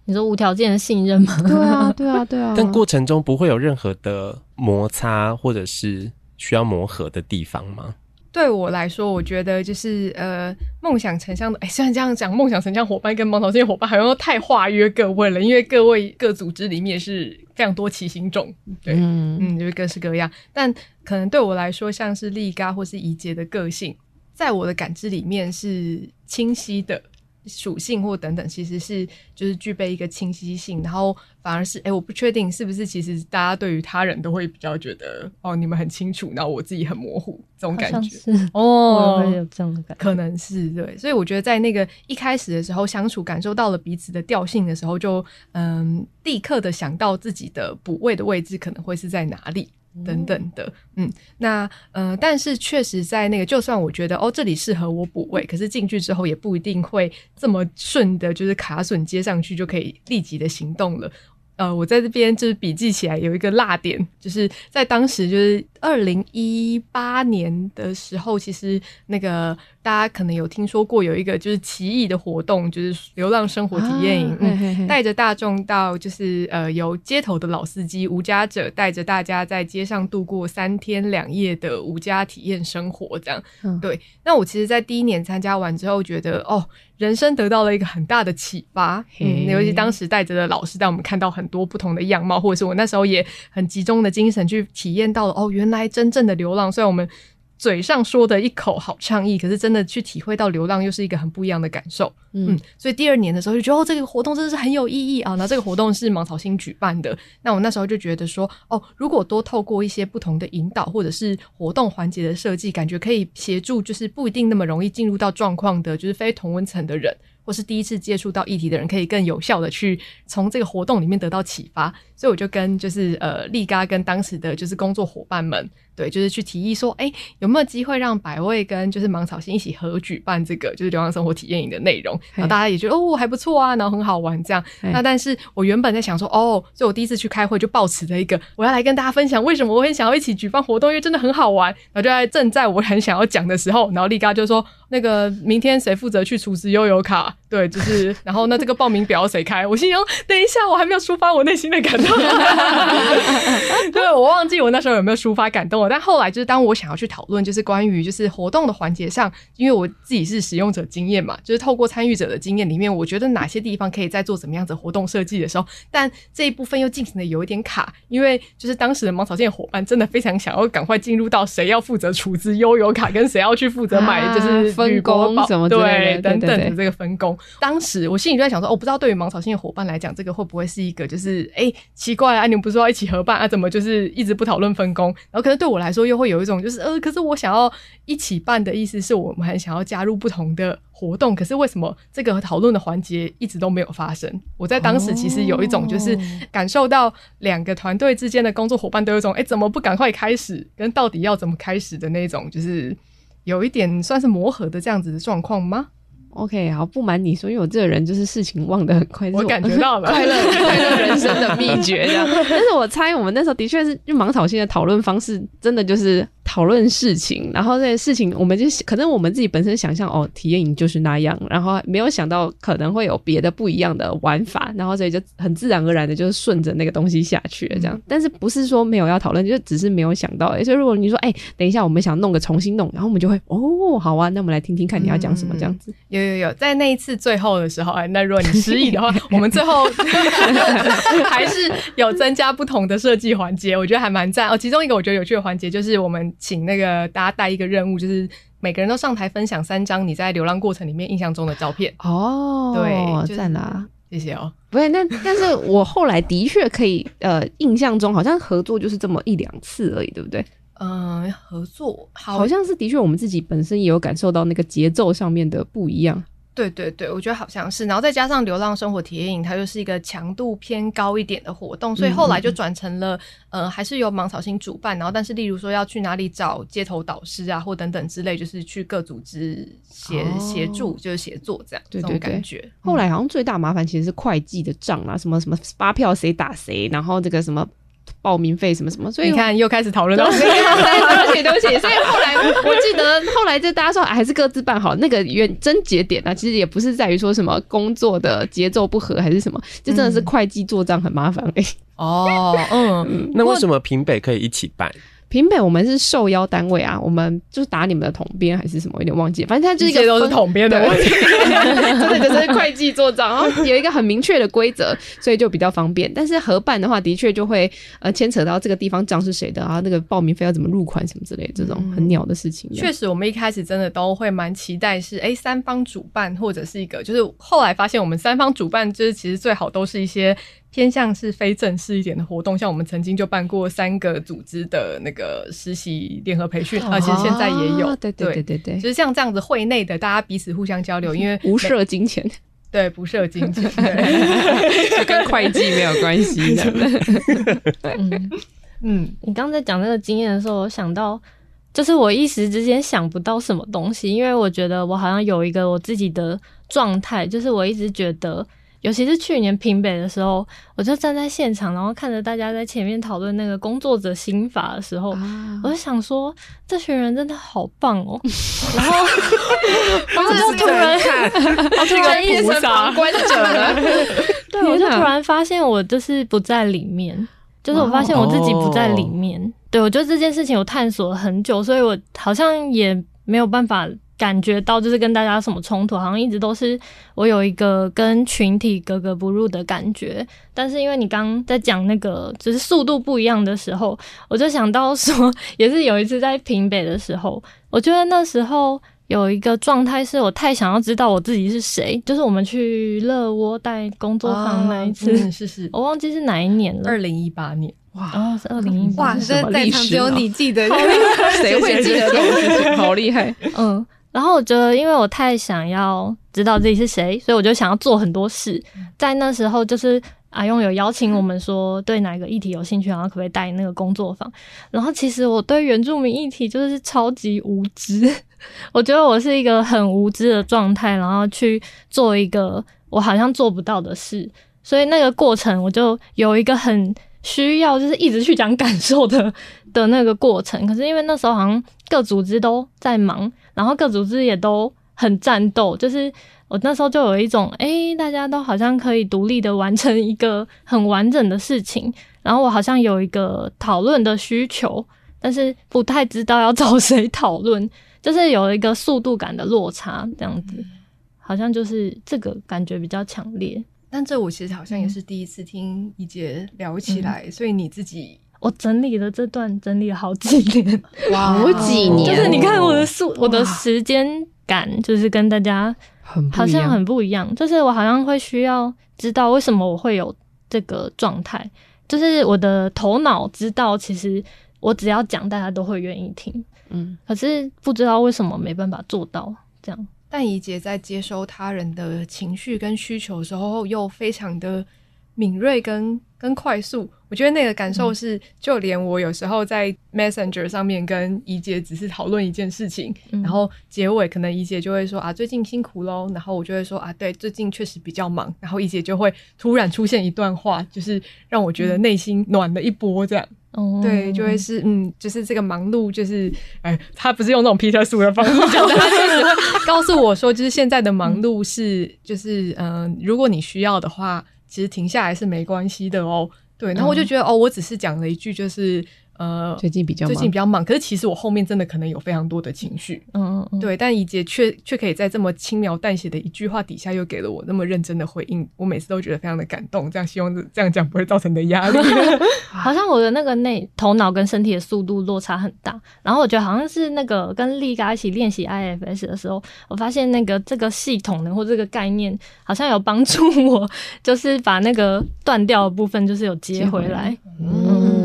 你说无条件的信任吗？<laughs> 对啊，对啊，对啊。但过程中不会有任何的摩擦或者是需要磨合的地方吗？对我来说，我觉得就是呃，梦想成像的。哎，虽然这样讲，梦想成像伙伴跟芒草这些伙伴好像都太化约各位了，因为各位各组织里面是非常多奇形种，对，嗯，嗯，就是各式各样。但可能对我来说，像是丽嘎或是怡洁的个性，在我的感知里面是清晰的。属性或等等，其实是就是具备一个清晰性，然后反而是哎、欸，我不确定是不是其实大家对于他人都会比较觉得哦，你们很清楚，然后我自己很模糊这种感觉。哦，会有这样的感觉，可能是对，所以我觉得在那个一开始的时候相处，感受到了彼此的调性的时候，就嗯，立刻的想到自己的补位的位置可能会是在哪里。等等的，嗯，那呃，但是确实在那个，就算我觉得哦，这里适合我补位，可是进去之后也不一定会这么顺的，就是卡榫接上去就可以立即的行动了。呃，我在这边就是笔记起来有一个落点，就是在当时就是二零一八年的时候，其实那个。大家可能有听说过有一个就是奇异的活动，就是流浪生活体验营，带着大众到就是呃由街头的老司机无家者带着大家在街上度过三天两夜的无家体验生活，这样，嗯、对。那我其实，在第一年参加完之后，觉得哦，人生得到了一个很大的启发，嗯，尤其当时带着的老师带我们看到很多不同的样貌，或者是我那时候也很集中的精神去体验到了哦，原来真正的流浪，虽然我们。嘴上说的一口好倡议，可是真的去体会到流浪又是一个很不一样的感受。嗯，嗯，所以第二年的时候就觉得哦，这个活动真的是很有意义啊。那这个活动是芒草星举办的，那我那时候就觉得说，哦，如果多透过一些不同的引导或者是活动环节的设计，感觉可以协助，就是不一定那么容易进入到状况的，就是非同温层的人，或是第一次接触到议题的人，可以更有效的去从这个活动里面得到启发。所以我就跟就是呃丽嘎跟当时的就是工作伙伴们。对，就是去提议说，哎，有没有机会让百味跟就是芒草心一起合举办这个就是流浪生活体验营的内容？然后大家也觉得哦还不错啊，然后很好玩这样。那但是我原本在想说，哦，所以我第一次去开会就抱持着一个我要来跟大家分享为什么我很想要一起举办活动，因为真的很好玩。然后就在正在我很想要讲的时候，然后丽嘎就说，那个明天谁负责去储值悠游卡？对，就是然后那这个报名表谁开？我心想，等一下我还没有抒发我内心的感动。<laughs> <laughs> 对，我忘记我那时候有没有抒发感动。但后来就是当我想要去讨论，就是关于就是活动的环节上，因为我自己是使用者经验嘛，就是透过参与者的经验里面，我觉得哪些地方可以再做怎么样子活动设计的时候，但这一部分又进行的有一点卡，因为就是当时的芒草线的伙伴真的非常想要赶快进入到谁要负责处置悠游卡，跟谁要去负责买就是分工什么对等等的这个分工。当时我心里就在想说，我、哦、不知道对于芒草线的伙伴来讲，这个会不会是一个就是哎、欸、奇怪啊，你们不是说要一起合办啊，怎么就是一直不讨论分工？然后可能对我来说又。会有一种就是呃，可是我想要一起办的意思是我们很想要加入不同的活动，可是为什么这个讨论的环节一直都没有发生？我在当时其实有一种就是感受到两个团队之间的工作伙伴都有一种哎，怎么不赶快开始？跟到底要怎么开始的那种，就是有一点算是磨合的这样子的状况吗？OK，好，不瞒你说，因为我这个人就是事情忘得很快，我感觉到了 <laughs> 快乐快乐人生的秘诀这样。<laughs> 但是我猜我们那时候的确是就芒草心的讨论方式，真的就是。讨论事情，然后这些事情，我们就可能我们自己本身想象哦，体验营就是那样，然后没有想到可能会有别的不一样的玩法，然后所以就很自然而然的就是顺着那个东西下去了，这样。嗯、但是不是说没有要讨论，就只是没有想到。所以如果你说，哎，等一下我们想弄个重新弄，然后我们就会哦，好啊，那我们来听听看你要讲什么这样子。<laughs> 有有有，在那一次最后的时候，哎，那如果你失忆的话，我们最后还是有增加不同的设计环节，我觉得还蛮赞哦。其中一个我觉得有趣的环节就是我们。请那个大家带一个任务，就是每个人都上台分享三张你在流浪过程里面印象中的照片。哦，对，在哪，谢谢哦。不是，那 <laughs> 但是我后来的确可以，呃，印象中好像合作就是这么一两次而已，对不对？嗯、呃，合作好，好像是的确，我们自己本身也有感受到那个节奏上面的不一样。对对对，我觉得好像是，然后再加上流浪生活体验营，它就是一个强度偏高一点的活动，所以后来就转成了，嗯、呃，还是由芒草心主办，然后但是例如说要去哪里找街头导师啊，或等等之类，就是去各组织协、哦、协助，就是协作这样，对对对，这种感觉。后来好像最大麻烦其实是会计的账啊，什么什么发票谁打谁，然后这个什么。报名费什么什么，所以你看又开始讨论到，<laughs> 对不起对不起，所以后来我记得后来就大家说还是各自办好，那个原真节点啊，其实也不是在于说什么工作的节奏不合还是什么，就真的是会计做账很麻烦。哎、欸。哦，嗯，那为什么平北可以一起办？平北我们是受邀单位啊，我们就是打你们的统编还是什么，有点忘记，反正它就是一个一都是统编的问题，<laughs> 真的就是会计做账，然后有一个很明确的规则，所以就比较方便。但是合办的话，的确就会呃牵扯到这个地方账是谁的啊，那个报名费要怎么入款什么之类的这种很鸟的事情。确、嗯、实，我们一开始真的都会蛮期待是哎、欸、三方主办或者是一个，就是后来发现我们三方主办就是其实最好都是一些。偏向是非正式一点的活动，像我们曾经就办过三个组织的那个实习联合培训，而且现在也有，对对对对对，就是像这样子会内的，大家彼此互相交流，因为 <laughs> 不涉金钱，<laughs> 对，不设金钱，就跟会计没有关系的。<laughs> 嗯嗯，你刚才讲那个经验的时候，我想到，就是我一时之间想不到什么东西，因为我觉得我好像有一个我自己的状态，就是我一直觉得。尤其是去年平北的时候，我就站在现场，然后看着大家在前面讨论那个工作者心法的时候，啊、我就想说，这群人真的好棒哦。<laughs> 然后，<laughs> 然后就突然，<laughs> 突然变成旁观者了。对，我就突然发现，我就是不在里面，就是我发现我自己不在里面。哦、对，我觉得这件事情我探索了很久，所以我好像也没有办法。感觉到就是跟大家什么冲突，好像一直都是我有一个跟群体格格不入的感觉。但是因为你刚刚在讲那个就是速度不一样的时候，我就想到说，也是有一次在平北的时候，我觉得那时候有一个状态是我太想要知道我自己是谁，就是我们去乐窝带工作坊那一次，哦嗯、是是，我忘记是哪一年了，二零一八年，哇，哦、是二零一八，哇，这在场只有你记得，谁会记得这种事情？<laughs> 好厉害，嗯。然后我觉得，因为我太想要知道自己是谁，所以我就想要做很多事。在那时候，就是阿用有邀请我们说，对哪个议题有兴趣，然后可不可以带那个工作坊。然后其实我对原住民议题就是超级无知，<laughs> 我觉得我是一个很无知的状态，然后去做一个我好像做不到的事。所以那个过程，我就有一个很需要，就是一直去讲感受的的那个过程。可是因为那时候好像各组织都在忙。然后各组织也都很战斗，就是我那时候就有一种，哎、欸，大家都好像可以独立的完成一个很完整的事情，然后我好像有一个讨论的需求，但是不太知道要找谁讨论，就是有一个速度感的落差，这样子，好像就是这个感觉比较强烈。但这我其实好像也是第一次听宜洁聊起来，嗯、所以你自己。我整理了这段，整理了好几年，哇，好几年，就是你看我的速，我的时间感，就是跟大家好像很不一样，就是我好像会需要知道为什么我会有这个状态，就是我的头脑知道，其实我只要讲，大家都会愿意听，嗯，可是不知道为什么没办法做到这样。但怡姐在接收他人的情绪跟需求的时候，又非常的敏锐跟跟快速。我觉得那个感受是，就连我有时候在 Messenger 上面跟怡姐只是讨论一件事情，嗯、然后结尾可能怡姐就会说啊，最近辛苦喽，然后我就会说啊，对，最近确实比较忙，然后怡姐就会突然出现一段话，就是让我觉得内心暖了一波，这样，嗯、对，就会是嗯，就是这个忙碌，就是哎，他不是用那种皮特书的方式讲的，<laughs> 他就是 <laughs> 告诉我说，就是现在的忙碌是，就是嗯、呃，如果你需要的话，其实停下来是没关系的哦。对，然后我就觉得、嗯、哦，我只是讲了一句，就是呃，最近比较最近比较忙，可是其实我后面真的可能有非常多的情绪，嗯嗯嗯，对，但怡姐却却可以在这么轻描淡写的一句话底下，又给了我那么认真的回应，我每次都觉得非常的感动。这样希望这样讲不会造成的压力。<laughs> <laughs> 好像我的那个内头脑跟身体的速度落差很大，然后我觉得好像是那个跟丽嘎一起练习 IFS 的时候，我发现那个这个系统呢，或这个概念，好像有帮助我，就是把那个断掉的部分，就是有接回来。嗯，嗯，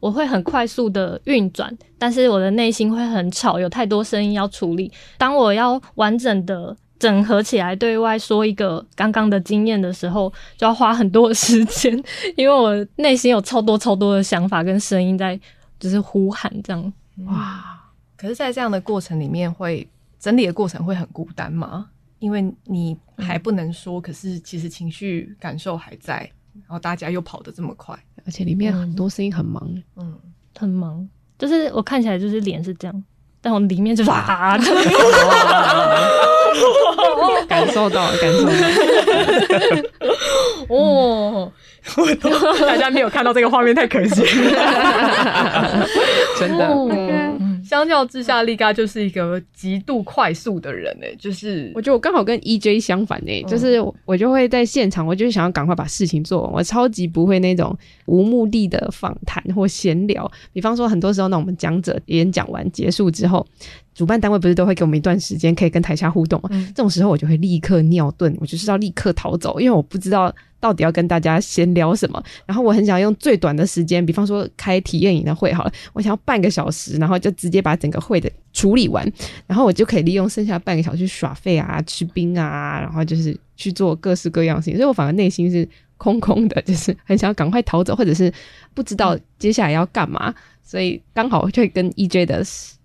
我会很快速的运转，但是我的内心会很吵，有太多声音要处理。当我要完整的整合起来对外说一个刚刚的经验的时候，就要花很多的时间，因为我内心有超多超多的想法跟声音在，就是呼喊这样。哇！可是，在这样的过程里面，会整理的过程会很孤单吗？因为你还不能说，可是其实情绪感受还在。然后大家又跑得这么快，而且里面很多声音很忙，嗯，很忙，就是我看起来就是脸是这样，但我里面就是啊，<laughs> 感受到了，感受到。了 <laughs> <laughs> 哦，大家没有看到这个画面太可惜。了，真的。相较之下，力嘎就是一个极度快速的人诶，就是我觉得我刚好跟 EJ 相反诶，就是我就会在现场，我就想要赶快把事情做完，我超级不会那种无目的的访谈或闲聊。比方说，很多时候呢，我们讲者演讲完结束之后，主办单位不是都会给我们一段时间可以跟台下互动吗？这种时候我就会立刻尿遁，我就是要立刻逃走，因为我不知道。到底要跟大家闲聊什么？然后我很想用最短的时间，比方说开体验营的会好了，我想要半个小时，然后就直接把整个会的处理完，然后我就可以利用剩下半个小时去耍废啊、吃冰啊，然后就是去做各式各样的事情。所以我反而内心是空空的，就是很想要赶快逃走，或者是不知道接下来要干嘛。所以刚好就会跟 EJ 的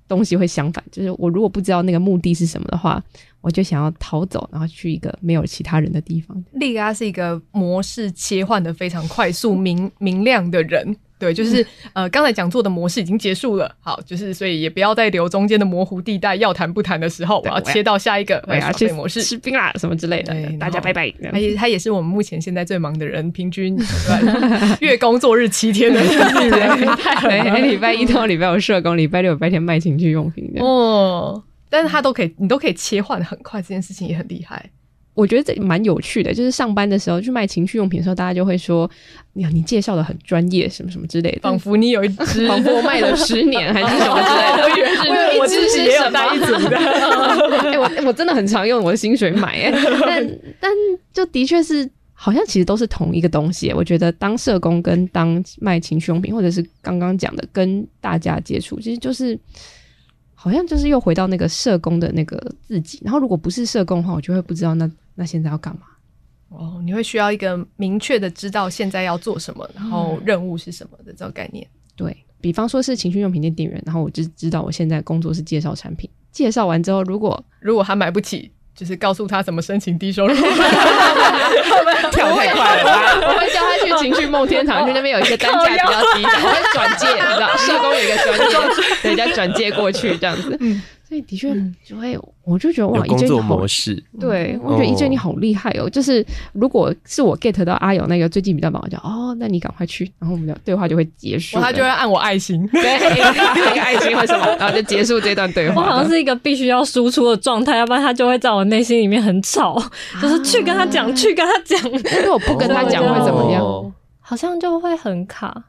东西会相反，就是我如果不知道那个目的是什么的话。我就想要逃走，然后去一个没有其他人的地方。莉拉是一个模式切换的非常快速、明明亮的人。对，就是、嗯、呃，刚才讲座的模式已经结束了，好，就是所以也不要再留中间的模糊地带，要谈不谈的时候，我要切到下一个我要去模式，吃冰啦什么之类的。大家拜拜。他也他也是我们目前现在最忙的人，平均 <laughs> 月工作日七天的人，礼拜一到礼拜五社工，礼拜六、礼拜天卖情趣用品。哦。但是他都可以，你都可以切换的很快，这件事情也很厉害。我觉得这蛮有趣的，就是上班的时候去卖情趣用品的时候，大家就会说：“你你介绍的很专业，什么什么之类的，仿佛你有一只，仿佛我卖了十年 <laughs> 还是什么之类的。”我以为是，我自己也有带一组的。<laughs> 哎，我我真的很常用我的薪水买，哎，<laughs> 但但就的确是，好像其实都是同一个东西。我觉得当社工跟当卖情趣用品，或者是刚刚讲的跟大家接触，其实就是。好像就是又回到那个社工的那个自己，然后如果不是社工的话，我就会不知道那那现在要干嘛。哦，你会需要一个明确的知道现在要做什么，然后任务是什么的这种概念。对，比方说是情趣用品店店员，然后我就知道我现在工作是介绍产品，介绍完之后，如果如果他买不起。就是告诉他怎么申请低收入，<laughs> 跳太快了吧？我会叫他去情趣梦天堂，去那边有一些单价比较低的，<laughs> 我会转介，你知道，社工有一个转介，<laughs> 人家转介过去这样子。嗯。所以的确就会，我就觉得哇，工作模式，对，我觉得一 J 你好厉害哦。就是如果是我 get 到阿友那个最近比较忙，我就哦，那你赶快去，然后我们的对话就会结束。他就会按我爱心，对，<laughs> 那个爱心或什么，然后就结束这段对话。我好像是一个必须要输出的状态，要不然他就会在我内心里面很吵，就是去跟他讲，去跟他讲。<laughs> 如果不跟他讲会怎么样？好像就会很卡。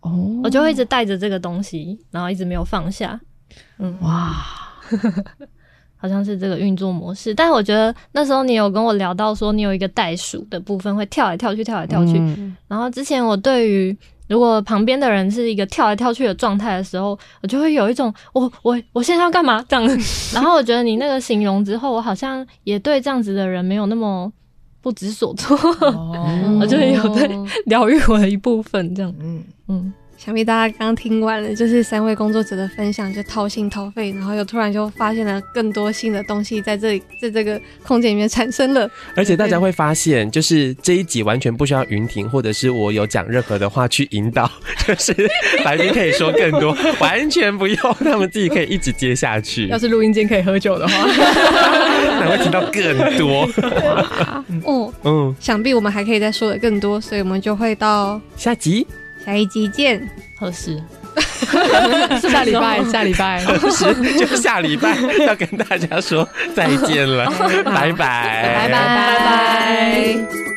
哦，我就会一直带着这个东西，然后一直没有放下。嗯，哇。<laughs> 好像是这个运作模式，但是我觉得那时候你有跟我聊到说，你有一个袋鼠的部分会跳来跳去，跳来跳去。嗯、然后之前我对于如果旁边的人是一个跳来跳去的状态的时候，我就会有一种我我我现在要干嘛这样。<laughs> 然后我觉得你那个形容之后，我好像也对这样子的人没有那么不知所措，哦、<laughs> 我就有在疗愈我的一部分这样。嗯嗯。想必大家刚刚听完了，就是三位工作者的分享，就掏心掏肺，然后又突然就发现了更多新的东西在这里，在这个空间里面产生了。而且大家会发现，就是这一集完全不需要云婷或者是我有讲任何的话去引导，<laughs> 就是来宾可以说更多，完全不用，他们自己可以一直接下去。要是录音间可以喝酒的话，<laughs> 那会听到更多。<laughs> 哦，嗯，想必我们还可以再说的更多，所以我们就会到下集。下一集见，何时？<laughs> 下礼拜，<laughs> 下礼拜，何时？就下礼拜要跟大家说再见了，拜拜，拜拜，拜拜。